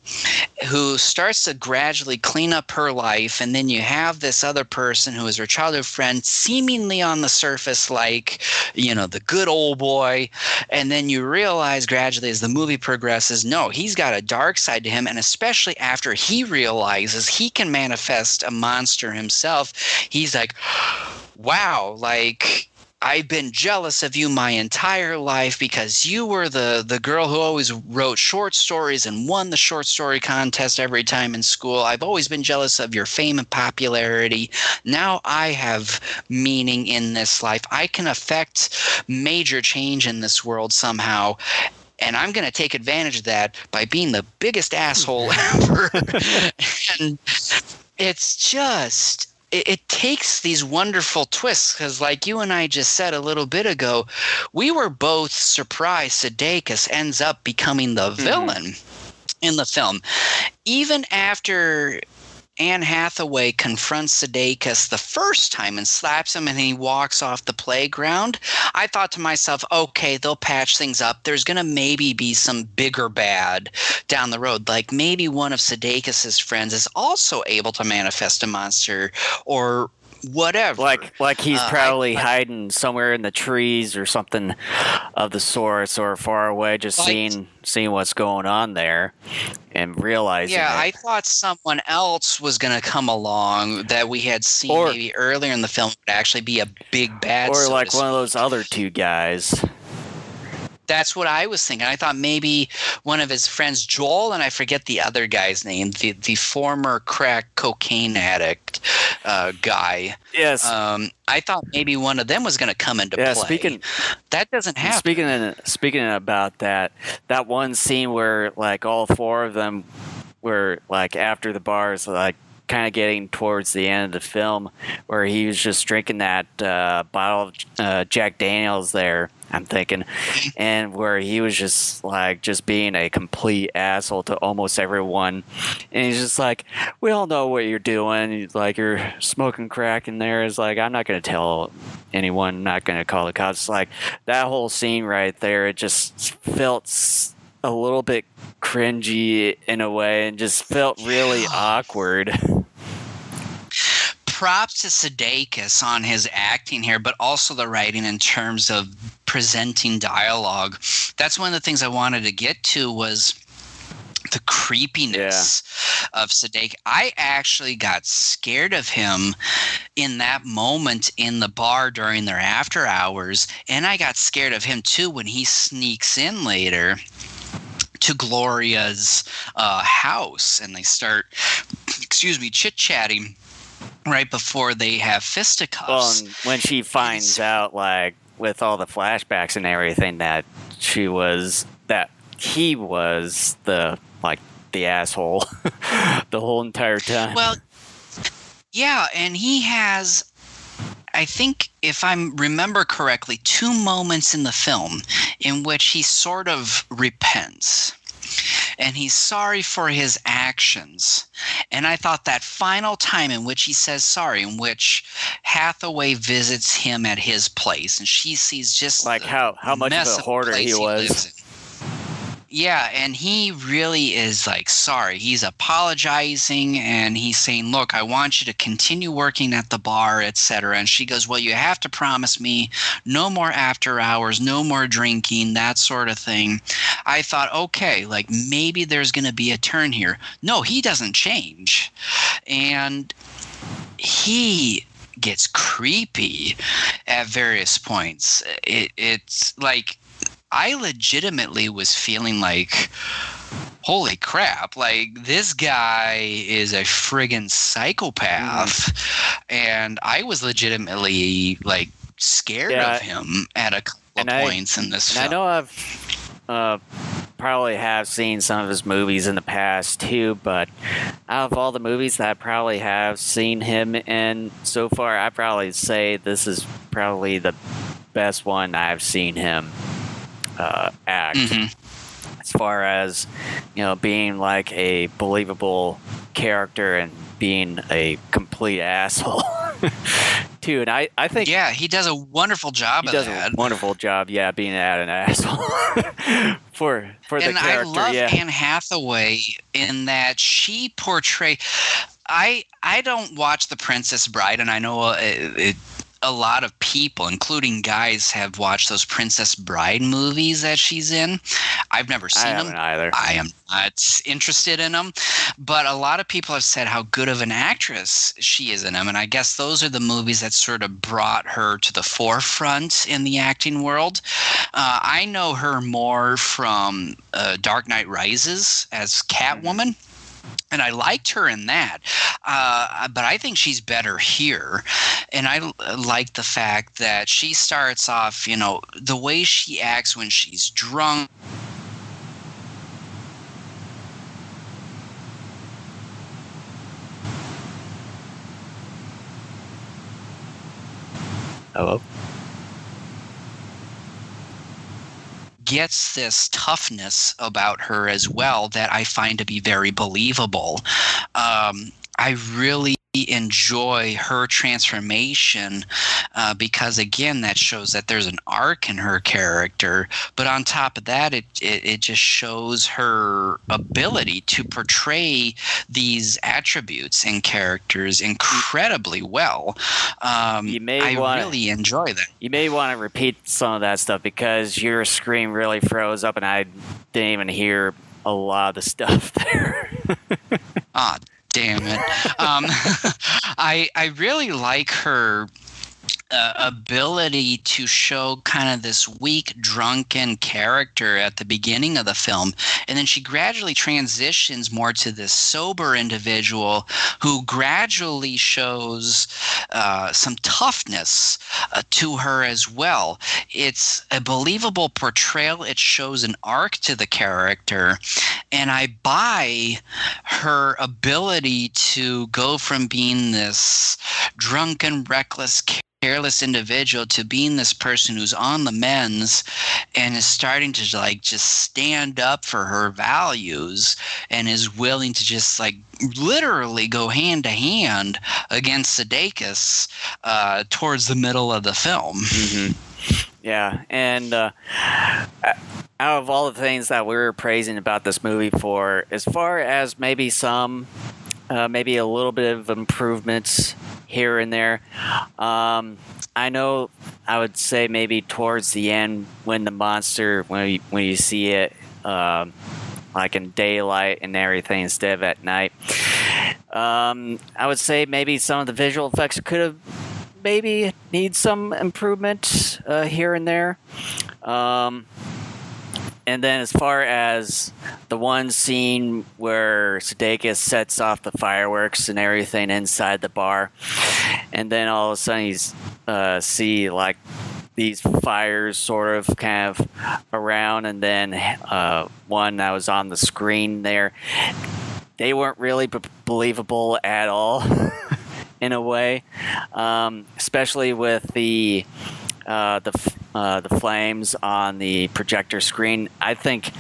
who starts to gradually clean up her life. And then you have this other person who is her childhood friend, seemingly on the surface like, you know, the good old boy. And then you realize gradually as the movie progresses, no, he's got a dark side to him. And especially after he realizes he can manifest a monster himself himself, he's like, wow, like I've been jealous of you my entire life because you were the the girl who always wrote short stories and won the short story contest every time in school. I've always been jealous of your fame and popularity. Now I have meaning in this life. I can affect major change in this world somehow. And I'm going to take advantage of that by being the biggest asshole ever. and it's just it, it takes these wonderful twists because, like you and I just said a little bit ago, we were both surprised Sudeikis ends up becoming the mm-hmm. villain in the film. Even after Anne Hathaway confronts Sudeikis the first time and slaps him and he walks off the playground, I thought to myself, okay, they'll patch things up. There's going to maybe be some bigger bad down the road. Like maybe one of Sudeikis' friends is also able to manifest a monster or whatever. Like like he's uh, probably I, hiding somewhere in the trees or something. of the source or far away, just Like- seeing seeing what's going on there and realizing. Yeah, it. I thought someone else was going to come along that we had seen Or- maybe earlier in the film would actually be a big bad. or so like one of those other two guys. That's what I was thinking. I thought maybe one of his friends, Joel, and I forget the other guy's name, the the former crack cocaine addict uh, guy. Yes. Um, I thought maybe one of them was going to come into yeah. play. Speaking that doesn't happen. Speaking in, speaking about that, that one scene where like all four of them were like after the bars, like kind of getting towards the end of the film, where he was just drinking that uh, bottle of uh, Jack Daniels there. I'm thinking, and where he was just like just being a complete asshole to almost everyone, and he's just like, "We all know what you're doing. Like you're smoking crack in there." Is like, "I'm not going to tell anyone. Not going to call the cops." Like that whole scene right there, it just felt a little bit cringy in a way, and just felt really awkward. props to Sudeikis on his acting here, but also the writing in terms of presenting dialogue. That's one of the things I wanted to get to was the creepiness of Sudeikis. I actually got scared of him in that moment in the bar during their after hours, and I got scared of him too when he sneaks in later to Gloria's uh, house and they start, excuse me, chit chatting right before they have Well, fisticuffs. and when she finds out, like with all the flashbacks and everything, that she was that he was the like the asshole the whole entire time. well, yeah, and he has. I think, if I remember correctly, two moments in the film in which he sort of repents and he's sorry for his actions. And I thought that final time in which he says sorry, in which Hathaway visits him at his place and she sees just like how how much of a hoarder he was. in. Yeah, and he really is like sorry. He's apologizing and he's saying, "Look, I want you to continue working at the bar, etc." And she goes, "Well, you have to promise me no more after hours, no more drinking, that sort of thing." I thought, "Okay, like maybe there's going to be a turn here." No, he doesn't change. And he gets creepy at various points. It, it's like I legitimately was feeling like, holy crap, like this guy is a friggin' psychopath. And I was legitimately like scared Yeah, of him at a couple of and I- points in this And I know I've uh, probably have seen some of his movies in the past too, but out of all the movies that I probably have seen him in so far, I probably say this is probably the best one I've seen him uh, act. Mhm. As far as you know, being like a believable character and being a complete asshole too. And I, I think Yeah, he does a wonderful job he of does that. a wonderful job, yeah, being at an asshole for for the and I love yeah, Anne Hathaway in that she portray. I I don't watch The Princess Bride, and I know uh, it, it, a lot of people, including guys, have watched those Princess Bride movies that she's in. I've never seen them. either. I am not interested in them, but a lot of people have said how good of an actress she is in them, and I guess those are the movies that sort of brought her to the forefront in the acting world. Uh, I know her more from uh, Dark Knight Rises as Catwoman. And I liked her in that, uh, but I think she's better here. And I l- like the fact that she starts off, you know, the way she acts when she's drunk, Hello. Gets this toughness about her as well that I find to be very believable. Um, I really enjoy her transformation uh, because again that shows that there's an arc in her character. But on top of that it, it, it just shows her ability to portray these attributes and characters incredibly well. Um, You may i wanna- really enjoy that. You may want to repeat some of that stuff because your screen really froze up and I didn't even hear a lot of the stuff there. Ah, damn it. Um, I I really like her uh, ability to show kind of this weak, drunken character at the beginning of the film, and then she gradually transitions more to this sober individual who gradually shows uh, some toughness uh, to her as well. It's a believable portrayal. It shows an arc to the character, and I buy her ability to go from being this drunken, reckless, careless individual to being this person who's on the men's and is starting to like just stand up for her values and is willing to just like literally go hand to hand against Sudeikis uh, towards the middle of the film. Yeah, and uh, out of all the things that we were praising about this movie for, as far as maybe some, uh, maybe a little bit of improvements here and there, um, I know I would say maybe towards the end when the monster, when you, when you see it, um, like in daylight and everything instead of at night. Um, I would say maybe some of the visual effects could have maybe need some improvement uh, here and there. Um, and then as far as the one scene where Sudeikis sets off the fireworks and everything inside the bar, and then all of a sudden you uh, see like these fires sort of kind of around, and then uh, one that was on the screen there, they weren't really b- believable at all. in a way, um, especially with the uh, the uh, the flames on the projector screen. I think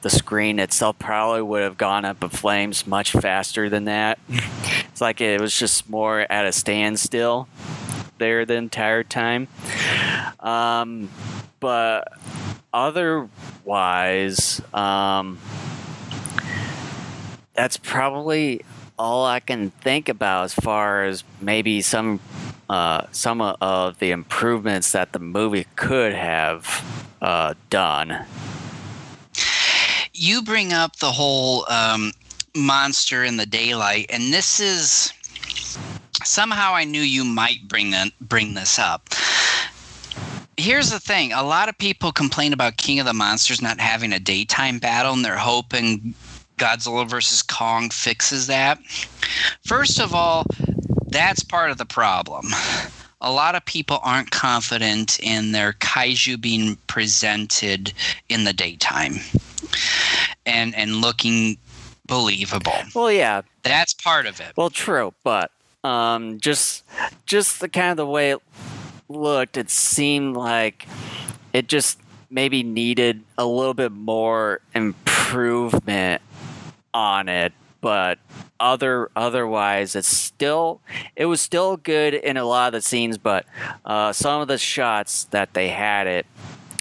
the screen itself probably would have gone up in flames much faster than that. it's like it was just more at a standstill there the entire time. Um, but otherwise, um, that's probably all I can think about as far as maybe some uh, some of the improvements that the movie could have uh, done. You bring up the whole um, monster in the daylight, and this is somehow I knew you might bring in, bring this up. Here's the thing: a lot of people complain about King of the Monsters not having a daytime battle, and they're hoping Godzilla versus Kong fixes that. First of all, that's part of the problem. A lot of people aren't confident in their kaiju being presented in the daytime and and looking believable. Well, yeah, That's part of it. well, true, but um, just just the kind of the way it looked, it seemed like it just maybe needed a little bit more improvement on it but other otherwise it's still it was still good in a lot of the scenes but uh, some of the shots that they had it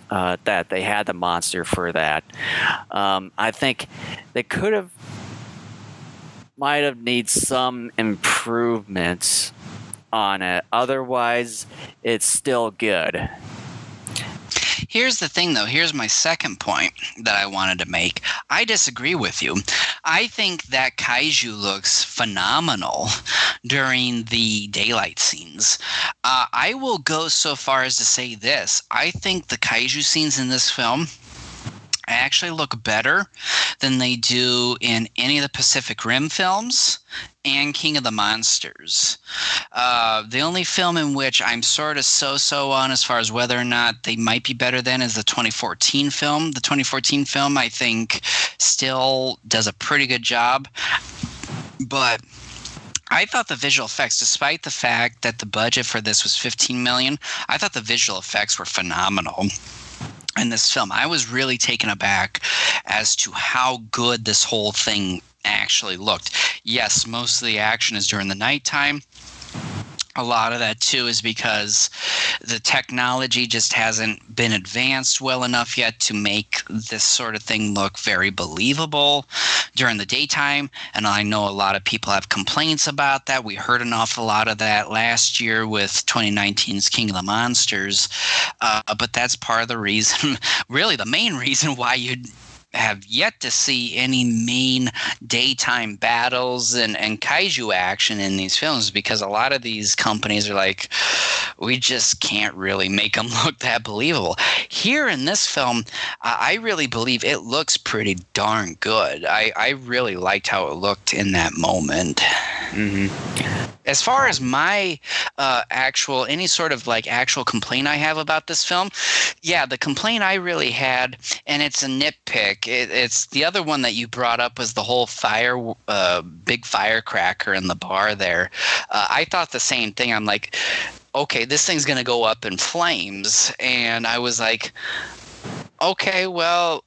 uh, that they had the monster for that um, i think they could have might have need some improvements on it. Otherwise it's still good Here's the thing, though. Here's my second point that I wanted to make. I disagree with you. I think that kaiju looks phenomenal during the daylight scenes. Uh, I will go so far as to say this I think the kaiju scenes in this film actually look better than they do in any of the Pacific Rim films and King of the Monsters. Uh, the only film in which I'm sort of so so on as far as whether or not they might be better than is the 2014 film. The 2014 film, I think, still does a pretty good job. But I thought the visual effects, despite the fact that the budget for this was 15 million, I thought the visual effects were phenomenal in this film. I was really taken aback as to how good this whole thing actually looked. Yes, most of the action is during the nighttime a lot of that too is because the technology just hasn't been advanced well enough yet to make this sort of thing look very believable during the daytime. And I know a lot of people have complaints about that. We heard an awful lot of that last year with 2019's King of the Monsters. Uh, but that's part of the reason, really the main reason why you'd have yet to see any main daytime battles and, and kaiju action in these films because a lot of these companies are like, we just can't really make them look that believable. Here in this film, I really believe it looks pretty darn good. I, I really liked how it looked in that moment. Mm-hmm as far as my uh, actual any sort of like actual complaint I have about this film, yeah, the complaint I really had, and it's a nitpick. It, it's the other one that you brought up was the whole fire, uh, big firecracker in the bar there. Uh, I thought the same thing. I'm like, okay, this thing's gonna go up in flames, and I was like, okay, well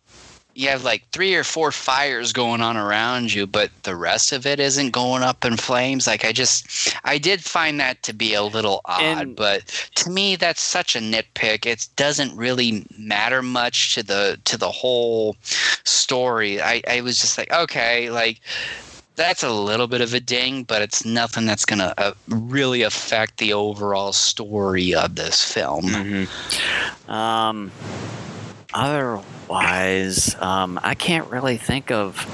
you have like three or four fires going on around you, but the rest of it isn't going up in flames. Like I just, I did find that to be a little odd, and, but to me, that's such a nitpick. It doesn't really matter much to the to the whole story. I, I was just like, okay, like that's a little bit of a ding, but it's nothing that's going to uh, really affect the overall story of this film. Mm-hmm. Um, other wise, um, I can't really think of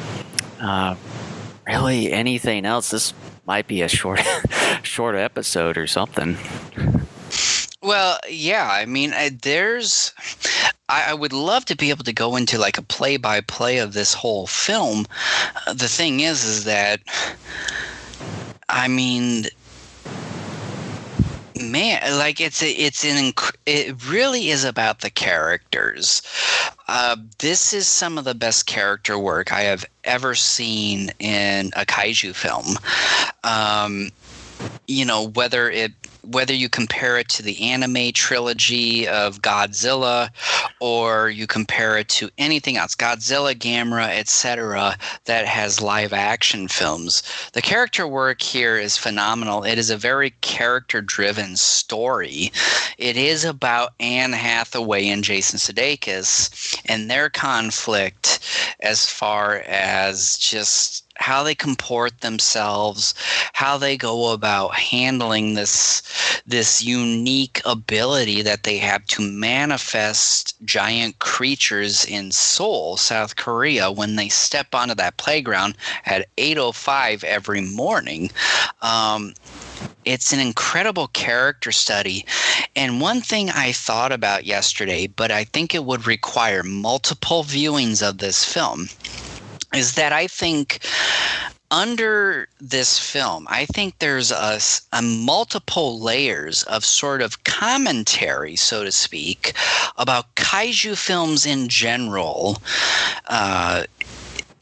uh, really anything else. This might be a short, short episode or something. Well, yeah. I mean, I, there's. I, I, would love to be able to go into like a play-by-play of this whole film. Uh, the thing is, is that. I mean, man like it's a, it's an inc- it really is about the characters. Uh, this is some of the best character work i have ever seen in a kaiju film. Um, you know whether it whether you compare it to the anime trilogy of Godzilla or you compare it to anything else, Godzilla, Gamera, etc., that has live action films, the character work here is phenomenal. It is a very character driven story. It is about Anne Hathaway and Jason Sudeikis and their conflict as far as just how they comport themselves, how they go about handling this this unique ability that they have to manifest giant creatures in Seoul, South Korea, when they step onto that playground at 8:05 every morning. Um, it's an incredible character study. And one thing I thought about yesterday, but I think it would require multiple viewings of this film is that I think under this film, I think there's a, a, multiple layers of sort of commentary, so to speak, about kaiju films in general. Uh,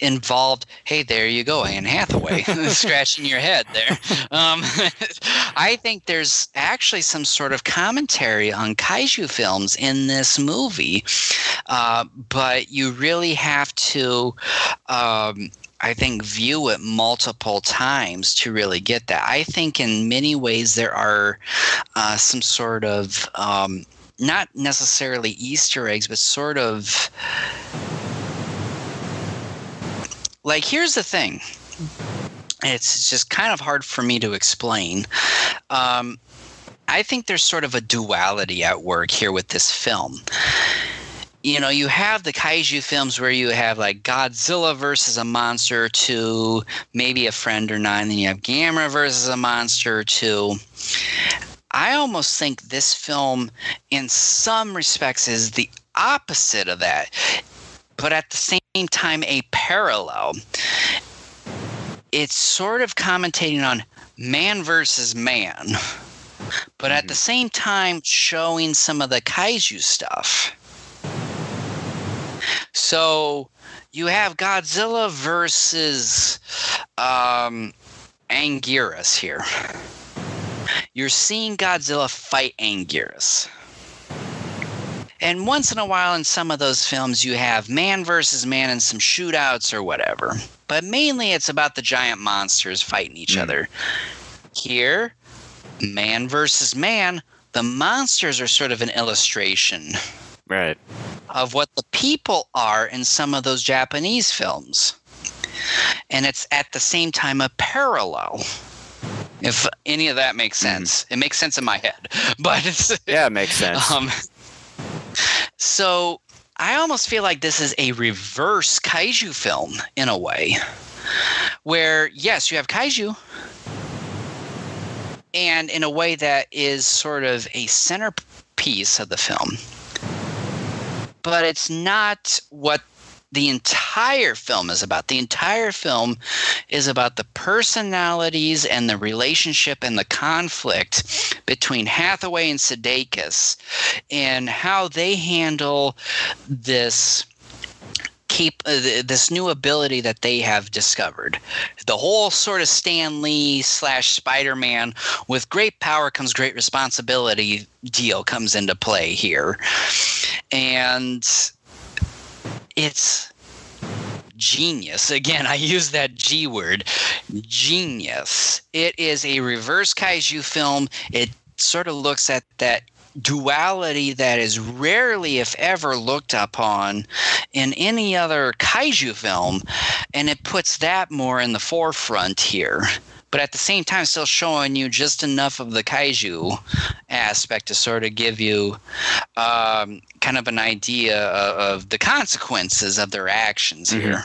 involved hey there you go anne hathaway scratching your head there um, i think there's actually some sort of commentary on kaiju films in this movie uh, but you really have to um, I think, view it multiple times to really get that. I think in many ways there are uh, some sort of um, not necessarily Easter eggs, but sort of like here's the thing. It's just kind of hard for me to explain. Um, I think there's sort of a duality at work here with this film you know, you have the kaiju films where you have like Godzilla versus a monster to maybe a friend or not, and then you have Gamera versus a monster to. I almost think this film, in some respects, is the opposite of that, but at the same time, a parallel. It's sort of commentating on man versus man, but at the mm-hmm. same time, showing some of the kaiju stuff so you have Godzilla versus um, Anguirus here. You're seeing Godzilla fight Anguirus. And once in a while, in some of those films, you have man versus man and some shootouts or whatever. But mainly, it's about the giant monsters fighting each Mm. other. Here, man versus man, the monsters are sort of an illustration Right. of what the people are in some of those Japanese films. And it's at the same time a parallel. If any of that makes sense, it makes sense in my head. But it's Yeah, it makes sense. um, so I almost feel like this is a reverse kaiju film in a way, where yes, you have kaiju, and in a way that is sort of a centerpiece of the film, but it's not what the entire film is about. The entire film is about the personalities and the relationship and the conflict between Hathaway and Sudeikis and how they handle this keep uh, this new ability that they have discovered. The whole sort of Stan Lee slash Spider Man with great power comes great responsibility deal comes into play here, and it's genius. Again, I use that G word, genius. It is a reverse kaiju film. It sort of looks at that duality that is rarely, if ever, looked upon in any other kaiju film, and it puts that more in the forefront here. But at the same time, still showing you just enough of the kaiju aspect to sort of give you um, kind of an idea of, of the consequences of their actions here.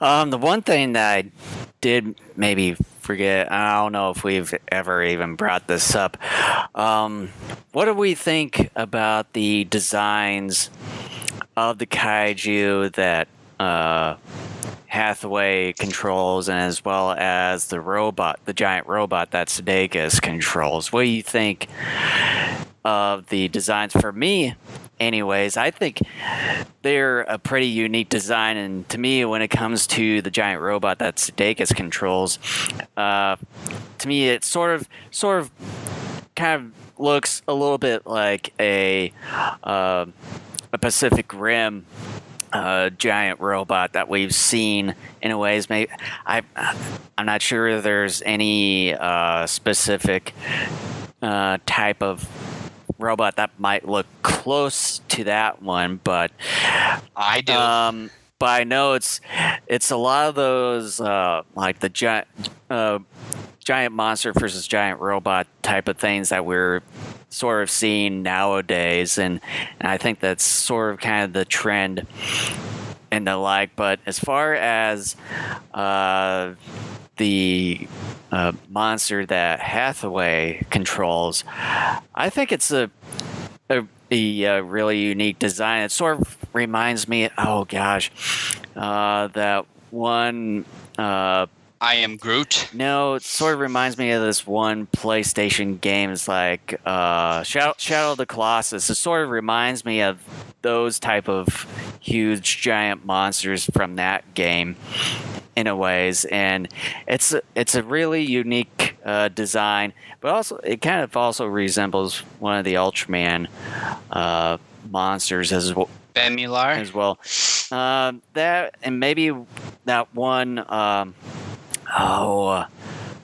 Um, the one thing that I did maybe forget, I don't know if we've ever even brought this up. Um, what do we think about the designs of the kaiju that uh, Hathaway controls, and as well as the robot, the giant robot that Sudeikis controls? What do you think of the designs? For me, anyways, I think they're a pretty unique design, and to me, when it comes to the giant robot that Sudeikis controls, uh, to me, it sort of, sort of, kind of looks a little bit like a, uh, a Pacific Rim. Uh, giant robot that we've seen in a ways. Maybe I, I'm not sure there's any uh, specific uh, type of robot that might look close to that one, but I do. um, but I know it's it's a lot of those uh, like the giant uh, giant monster versus giant robot type of things that we're sort of seeing nowadays, and, and I think that's sort of kind of the trend and the like. But as far as uh, the uh, monster that Hathaway controls, I think it's a a, uh really unique design. It sort of reminds me, oh gosh, uh, that one. Uh, I am Groot. no, it sort of reminds me of this one PlayStation game. It's like uh, Shadow, Shadow of the Colossus. It sort of reminds me of those type of huge giant monsters from that game, in a ways. And it's a, it's a really unique uh, design, but also it kind of also resembles one of the Ultraman uh, monsters as well Bemular. as well. Um, that and maybe that one. Um, oh,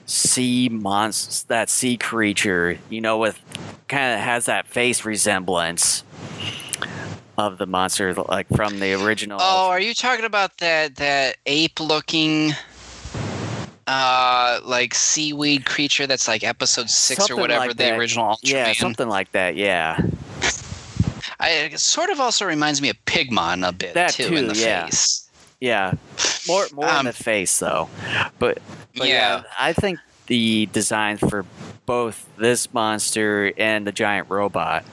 sea monster, that sea creature. You know, with kind of has that face resemblance of the monster, like from the original. Oh, are you talking about that that ape looking uh like seaweed creature that's like episode 6 Something or whatever like the that. original Ultraman? yeah, something like that. Yeah, I, it sort of also reminds me of Pigmon a bit That too, in the yeah. face. Yeah. More more in Um, the face though, but But yeah. I think the designs for both this monster and the giant robot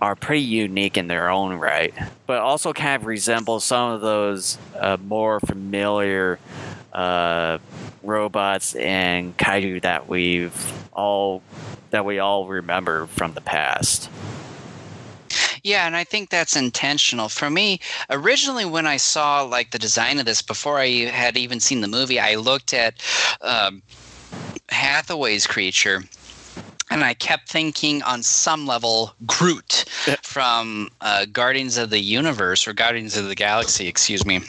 are pretty unique in their own right, but also kind of resemble some of those uh, more familiar uh, robots and kaiju that we've all that we all remember from the past. Yeah, and I think that's intentional. For me, originally when I saw like the design of this before I had even seen the movie, I looked at um, Hathaway's creature and I kept thinking on some level Groot from uh, Guardians of the Universe or Guardians of the Galaxy, excuse me.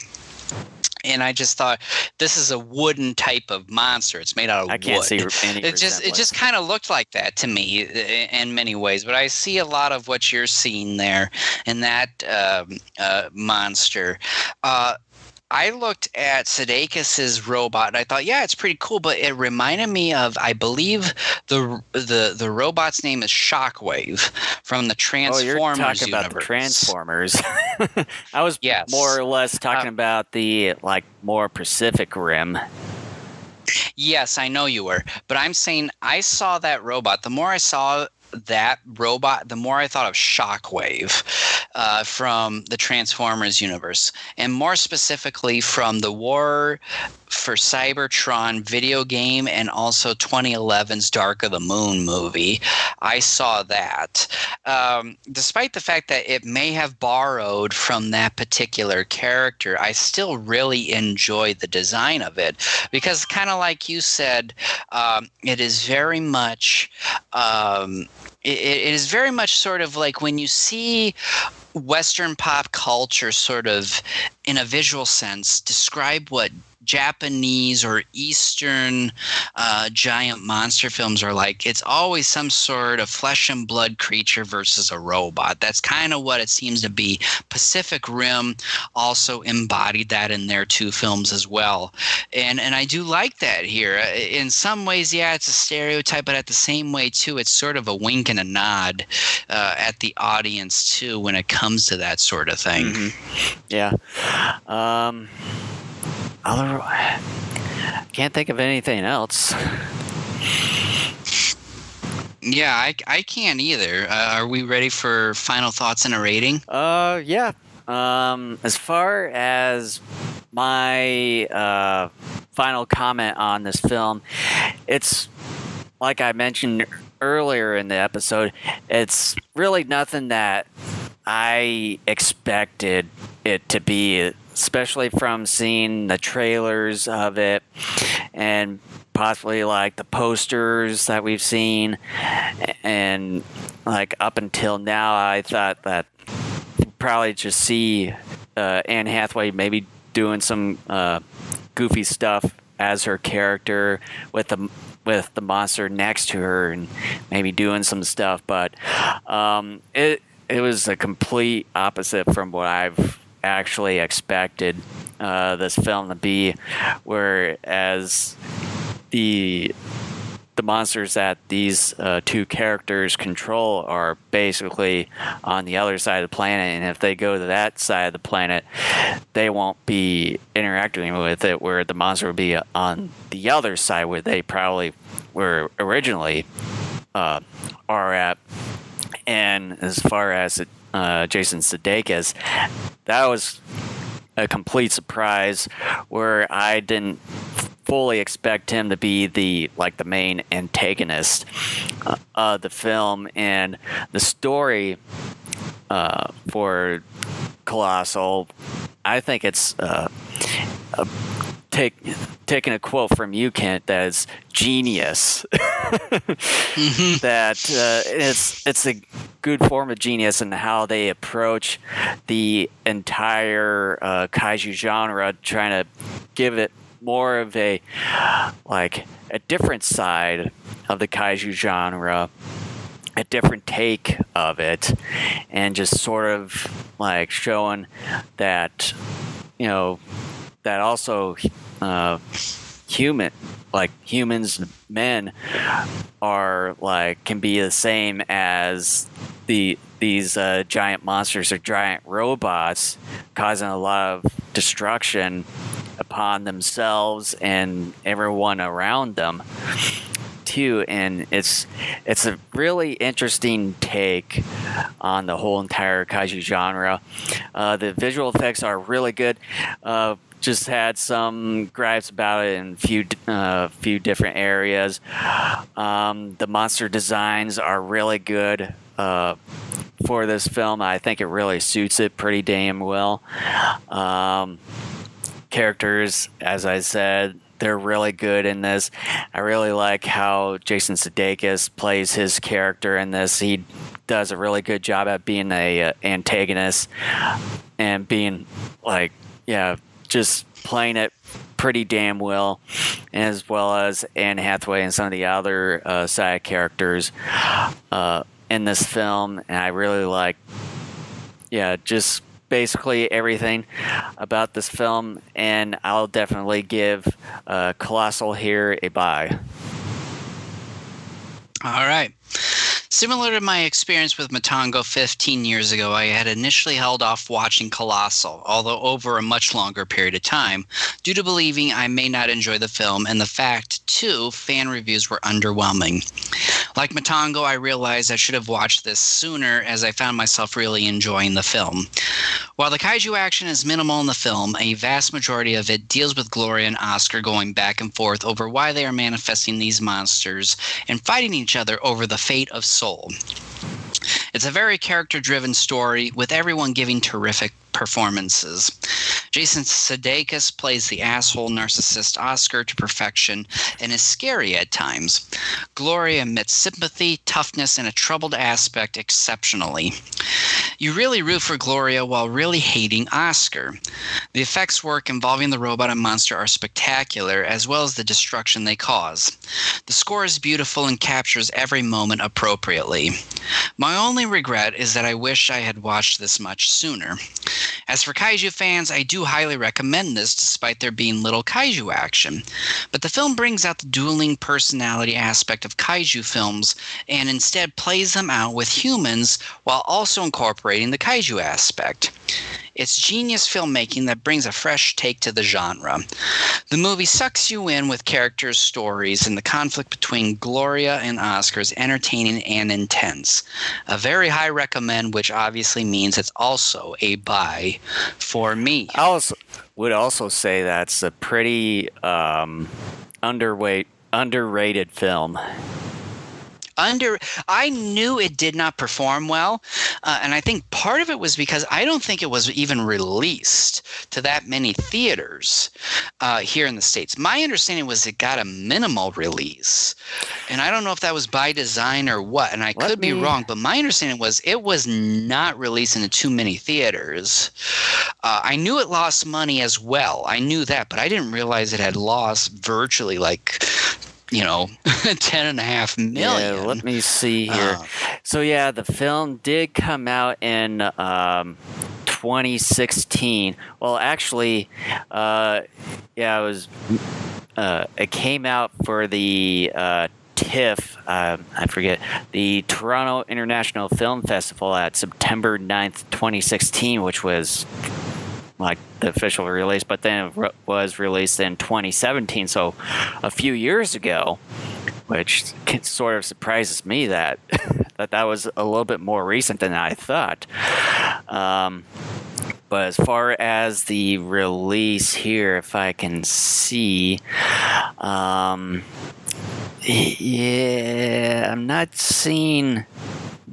And I just thought this is a wooden type of monster. It's made out of I can't wood. see any. it just it just kind of looked like that to me in many ways. But I see a lot of what you're seeing there in that um, uh, monster. Uh, I looked at Sudeikis's robot and I thought, yeah, it's pretty cool, but it reminded me of, I believe the the the robot's name is Shockwave from the Transformers. Oh, you're talking universe. about the Transformers. I was Yes. more or less talking Uh, about the like more Pacific Rim. Yes, I know you were, but I'm saying I saw that robot. The more I saw that robot, the more I thought of Shockwave uh, from the Transformers universe, and more specifically from the War for Cybertron video game and also 2011's Dark of the Moon movie. I saw that. Um, despite the fact that it may have borrowed from that particular character, I still really enjoyed the design of it because, kind of like you said, um, it is very much. Um, it, it is very much sort of like when you see Western pop culture, sort of in a visual sense, describe what Japanese or Eastern uh, giant monster films are like. It's always some sort of flesh and blood creature versus a robot. That's kind of what it seems to be. Pacific Rim also embodied that in their two films as well, and and I do like that here. Uh, In some ways, yeah, it's a stereotype, but at the same way too, it's sort of a wink and a nod uh, at the audience too when it comes to that sort of thing. Mhm. Yeah. Um. Other. Can't think of anything else. Yeah, I, I can't either. Uh, are we ready for final thoughts and a rating? Uh, yeah. Um, as far as my uh, final comment on this film, it's like I mentioned earlier in the episode. It's really nothing that I expected it to be, especially from seeing the trailers of it and possibly like the posters that we've seen. And like up until now i thought that probably just see uh, Anne Hathaway maybe doing some uh, goofy stuff as her character with the with the monster next to her and maybe doing some stuff, but um, it it was a complete opposite from what I've actually expected uh, this film to be. Whereas the the monsters that these uh, two characters control are basically on the other side of the planet, and if they go to that side of the planet, they won't be interacting with it. Where the monster will be on the other side, where they probably were originally uh, are at. And as far as uh, Jason Sudeikis, that was a complete surprise where I didn't fully expect him to be the like the main antagonist uh, of the film and the story uh, for Colossal. I think it's uh, take taking a quote from you, Kent, that is genius. Mhm. that uh, it's it's a good form of genius in how they approach the entire uh, kaiju genre, trying to give it more of a like a different side of the kaiju genre a different take of it and just sort of like showing that you know that also uh, human like humans men are like can be the same as the these uh, giant monsters or giant robots causing a lot of destruction upon themselves and everyone around them too and it's it's a really interesting take on the whole entire kaiju genre. Uh, the visual effects are really good. Uh, just had some gripes about it in a few uh, few different areas. Um, the monster designs are really good uh, for this film. I think it really suits it pretty damn well. Um, characters as i said they're really good in this. I really like how Jason Sudeikis plays his character in this. He does a really good job at being a uh, antagonist and being like, yeah, just playing it pretty damn well, as well as Anne Hathaway and some of the other uh, side characters uh, in this film. And I really like, yeah, just basically everything about this film, and I'll definitely give uh, Colossal here a buy. All right. Similar to my experience with Matango 15 years ago, I had initially held off watching Colossal, although over a much longer period of time, due to believing I may not enjoy the film and the fact, too, fan reviews were underwhelming. Like Matango, I realized I should have watched this sooner as I found myself really enjoying the film. While the kaiju action is minimal in the film, a vast majority of it deals with Gloria and Oscar going back and forth over why they are manifesting these monsters and fighting each other over the fate of Seoul. It's a very character driven story with everyone giving terrific performances. Jason Sudeikis plays the asshole narcissist Oscar to perfection and is scary at times. Gloria emits sympathy, toughness, and a troubled aspect exceptionally. You really root for Gloria while really hating Oscar. The effects work involving the robot and monster are spectacular, as well as the destruction they cause. The score is beautiful and captures every moment appropriately. My only regret is that I wish I had watched this much sooner. As for kaiju fans, I do highly recommend this despite there being little kaiju action. But the film brings out the dueling personality aspect of kaiju films and instead plays them out with humans while also incorporating the kaiju aspect. It's genius filmmaking that brings a fresh take to the genre. The movie sucks you in with characters' stories, and the conflict between Gloria and Oscar is entertaining and intense. A very high recommend, which obviously means it's also a buy for me. I also would also say that's a pretty um, underweight, underrated film under i knew it did not perform well uh, and i think part of it was because i don't think it was even released to that many theaters uh, here in the states. My understanding was it got a minimal release and i don't know if that was by design or what and i Let could me... be wrong but my understanding was it was not released into too many theaters. Uh, i knew it lost money as well. I knew that but i didn't realize it had lost virtually like you know, ten and a half million. Yeah, let me see here. Uh, so yeah, the film did come out in um, 2016. Well, actually, uh, yeah, it was. Uh, it came out for the uh, TIFF, uh, I forget, the Toronto International Film Festival at September 9th, 2016, which was like the official release, but then it was released in 2017, so a few years ago, which sort of surprises me that that that was a little bit more recent than I thought. Um, but as far as the release here, if I can see, um, yeah, I'm not seeing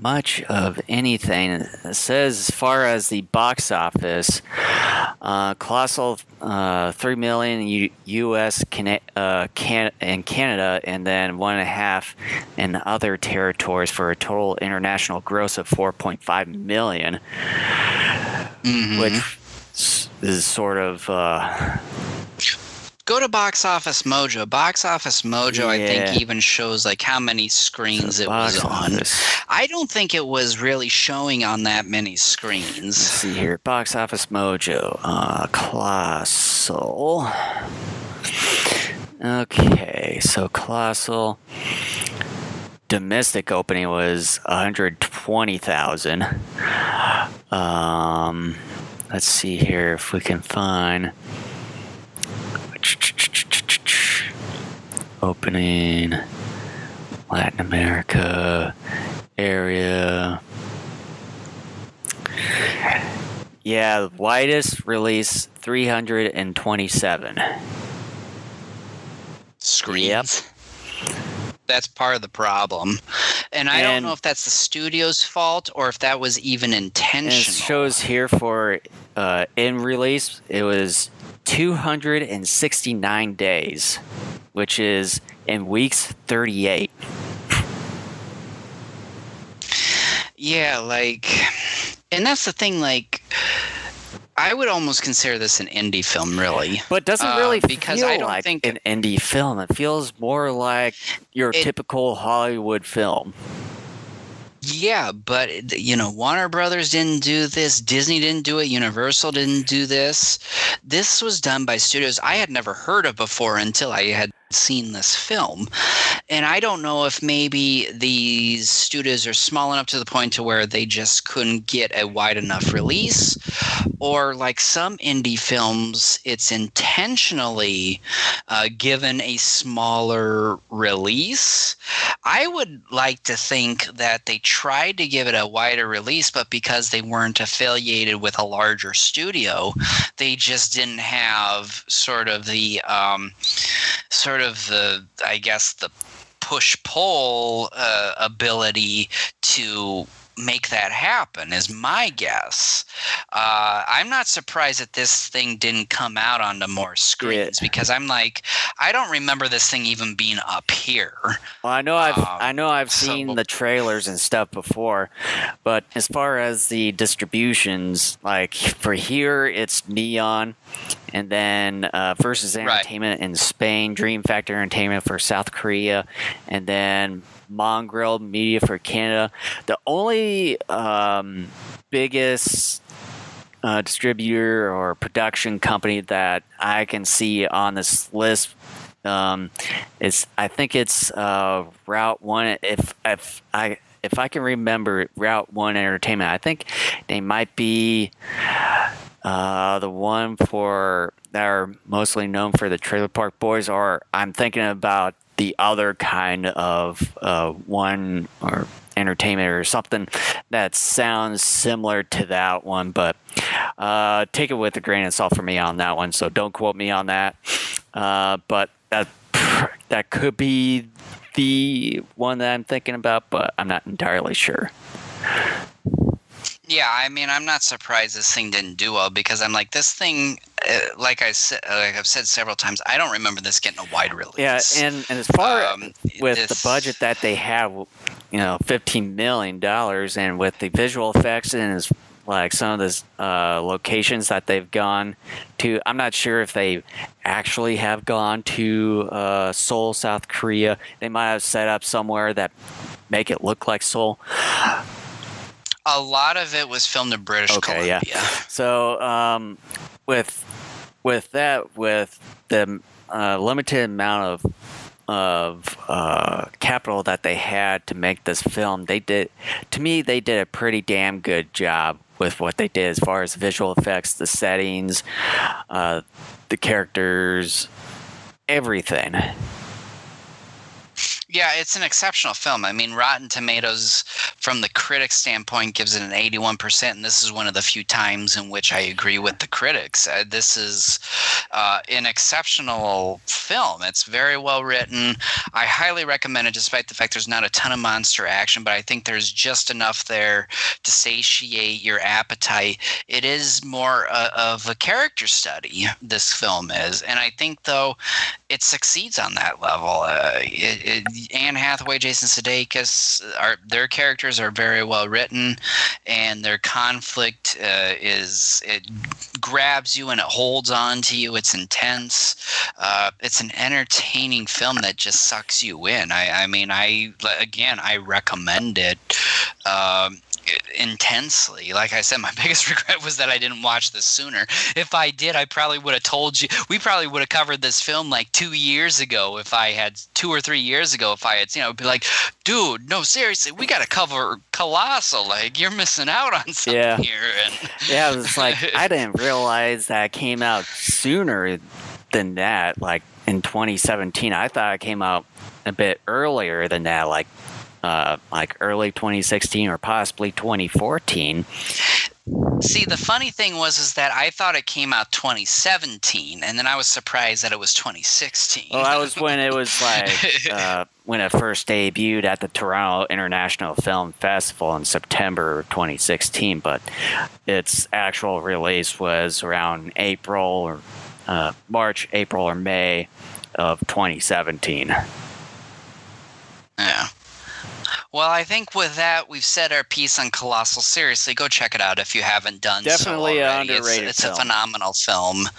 much of anything. It says as far as the box office, uh, Colossal uh, three million U- U.S. Can- uh, Can- and Canada, and then one and a half in other territories for a total international gross of 4.5 million, mm-hmm. which is sort of uh, go to Box Office Mojo. Box Office Mojo, yeah. I think, even shows like how many screens it was on. I don't think it was really showing on that many screens. Let's see here, Box Office Mojo, uh, Colossal. Okay, so Colossal domestic opening was 120,000. Um, let's see here if we can find opening Latin America area. Yeah, widest release 327 screens. Yep. That's part of the problem. and I don't know if that's the studio's fault or if that was even And it intentional. shows here for uh, in release, it was 269 days, which is in weeks 38. Yeah, like, and that's the thing. Like, I would almost consider this an indie film, really. But it doesn't Uh, really because feel I don't like think- an indie film. It feels more like your It- typical Hollywood film. Yeah, but you know, Warner Brothers didn't do this. Disney didn't do it. Universal didn't do this. This was done by studios I had never heard of before until I had seen this film. And I don't know if maybe these studios are small enough to the point to where they just couldn't get a wide enough release or like some indie films it's intentionally uh, given a smaller release i would like to think that they tried to give it a wider release but because they weren't affiliated with a larger studio they just didn't have sort of the um, sort of the i guess the push pull uh, ability to make that happen is my guess. Uh, i'm not surprised that this thing didn't come out onto more screens because i'm like i don't remember this thing even being up here. Well, I know I've Um, I know I've so- seen the trailers and stuff before, but as far as the distributions, like for here it's Neon, and then uh, Versus Right. Entertainment in Spain, Dream Factor Entertainment for South Korea, and then Mongrel Media for Canada. The only um, biggest uh, distributor or production company that I can see on this list um, is I think it's uh, Route One. If if I if I can remember Route One Entertainment, I think they might be uh, the one for that are mostly known for the Trailer Park Boys, or I'm thinking about the other kind of uh, one or entertainment or something that sounds similar to that one, but uh, take it with a grain of salt for me on that one. So don't quote me on that. Uh, but that that could be the one that I'm thinking about, but I'm not entirely sure. Yeah, I mean, I'm not surprised this thing didn't do well because I'm like, this thing, uh, like I said, like I've said several times, I don't remember this getting a wide release. Yeah, and, and as far Um, with this- the budget that they have, you know, fifteen million dollars, and with the visual effects and as like some of the uh, locations that they've gone to, I'm not sure if they actually have gone to uh, Seoul, South Korea. They might have set up somewhere that make it look like Seoul. A lot of it was filmed in British Okay, yeah. Columbia. So um, with with that, with the uh, limited amount of of uh, capital that they had to make this film, they did. To me, they did a pretty damn good job with what they did as far as visual effects, the settings, uh, the characters, everything. Yeah, it's an exceptional film. I mean, Rotten Tomatoes, from the critic standpoint, gives it an 81%, and this is one of the few times in which I agree with the critics. Uh, this is uh, an exceptional film. It's very well written. I highly recommend it, despite the fact there's not a ton of monster action, but I think there's just enough there to satiate your appetite. It is more uh, of a character study, this film is. And I think, though, it succeeds on that level. Uh, it, it, Anne Hathaway, Jason Sudeikis, are their characters are very well written, and their conflict uh, is it grabs you and it holds on to you. It's intense. Uh, it's an entertaining film that just sucks you in. I, I mean, I again, I recommend it. Um, intensely. Like I said, my biggest regret was that I didn't watch this sooner. If I did, I probably would have told you. We probably would have covered this film like two years ago if I had two or three years ago. If I had, you know, be like, dude, no, seriously, we got to cover Colossal. Like you're missing out on something Yeah. here. And Yeah, it was like I didn't realize that came out sooner than that. Like in 2017, I thought it came out a bit earlier than that, like uh, like early 2016 or possibly 2014. See, the funny thing was is that I thought it came out 2017, and then I was surprised that it was 2016. Well, that was when it was like uh, when it first debuted at the Toronto International Film Festival in September 2016, but its actual release was around April or uh, March, April, or May of 2017. Yeah. Well, I think with that, we've said our piece on Colossal. Seriously, go check it out if you haven't done definitely so. Definitely underrated It's, film. it's a phenomenal film.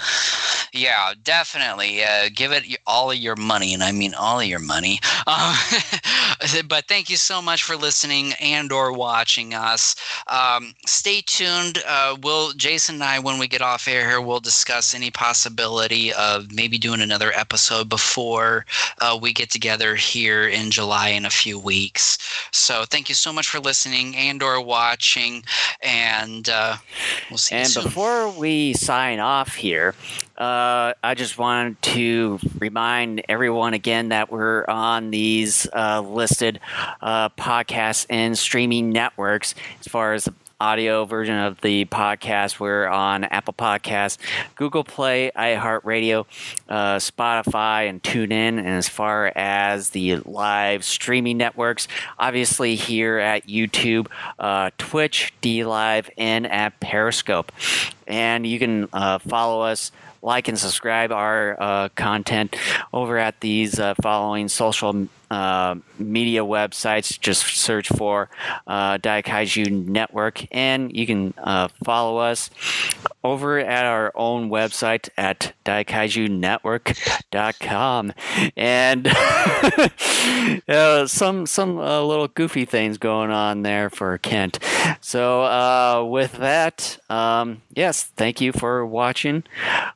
Yeah, definitely. Uh, give it all of your money, and I mean all of your money. Um, but thank you so much for listening and or watching us. Um, stay tuned. Uh, we'll Jason and I, when we get off air here, we'll discuss any possibility of maybe doing another episode before uh, we get together here in July in a few weeks. So thank you so much for listening and or watching, and uh, we'll see and you soon. before we sign off here, uh, I just wanted to remind everyone again that we're on these uh, listed uh, podcasts and streaming networks as far as audio version of the podcast. We're on Apple Podcasts, Google Play, iHeartRadio, uh, Spotify, and TuneIn. And as far as the live streaming networks, obviously here at YouTube, uh, Twitch, DLive, and at Periscope. And you can uh, follow us like and subscribe our uh, content over at these uh, following social uh, media websites. Just search for uh, Daikaiju Network, and you can uh, follow us over at our own website at daikaijunetwork.com. And uh, some some uh, little goofy things going on there for Kent. So uh, with that, um, yes, thank you for watching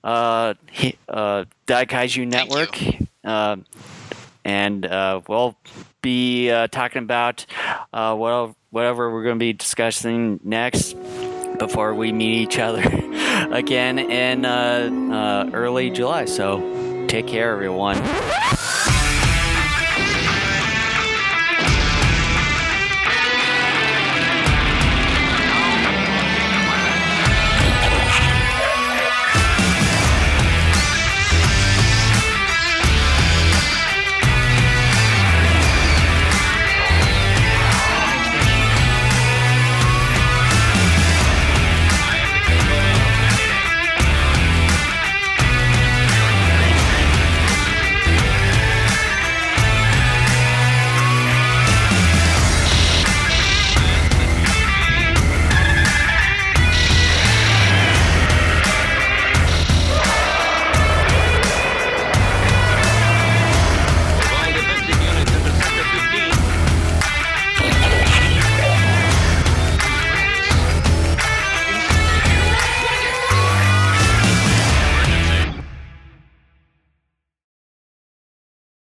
uh, he, uh, Daikaiju Network. And uh, we'll be uh, talking about uh, what, whatever we're going to be discussing next before we meet each other again in uh, uh, early July. So take care, everyone.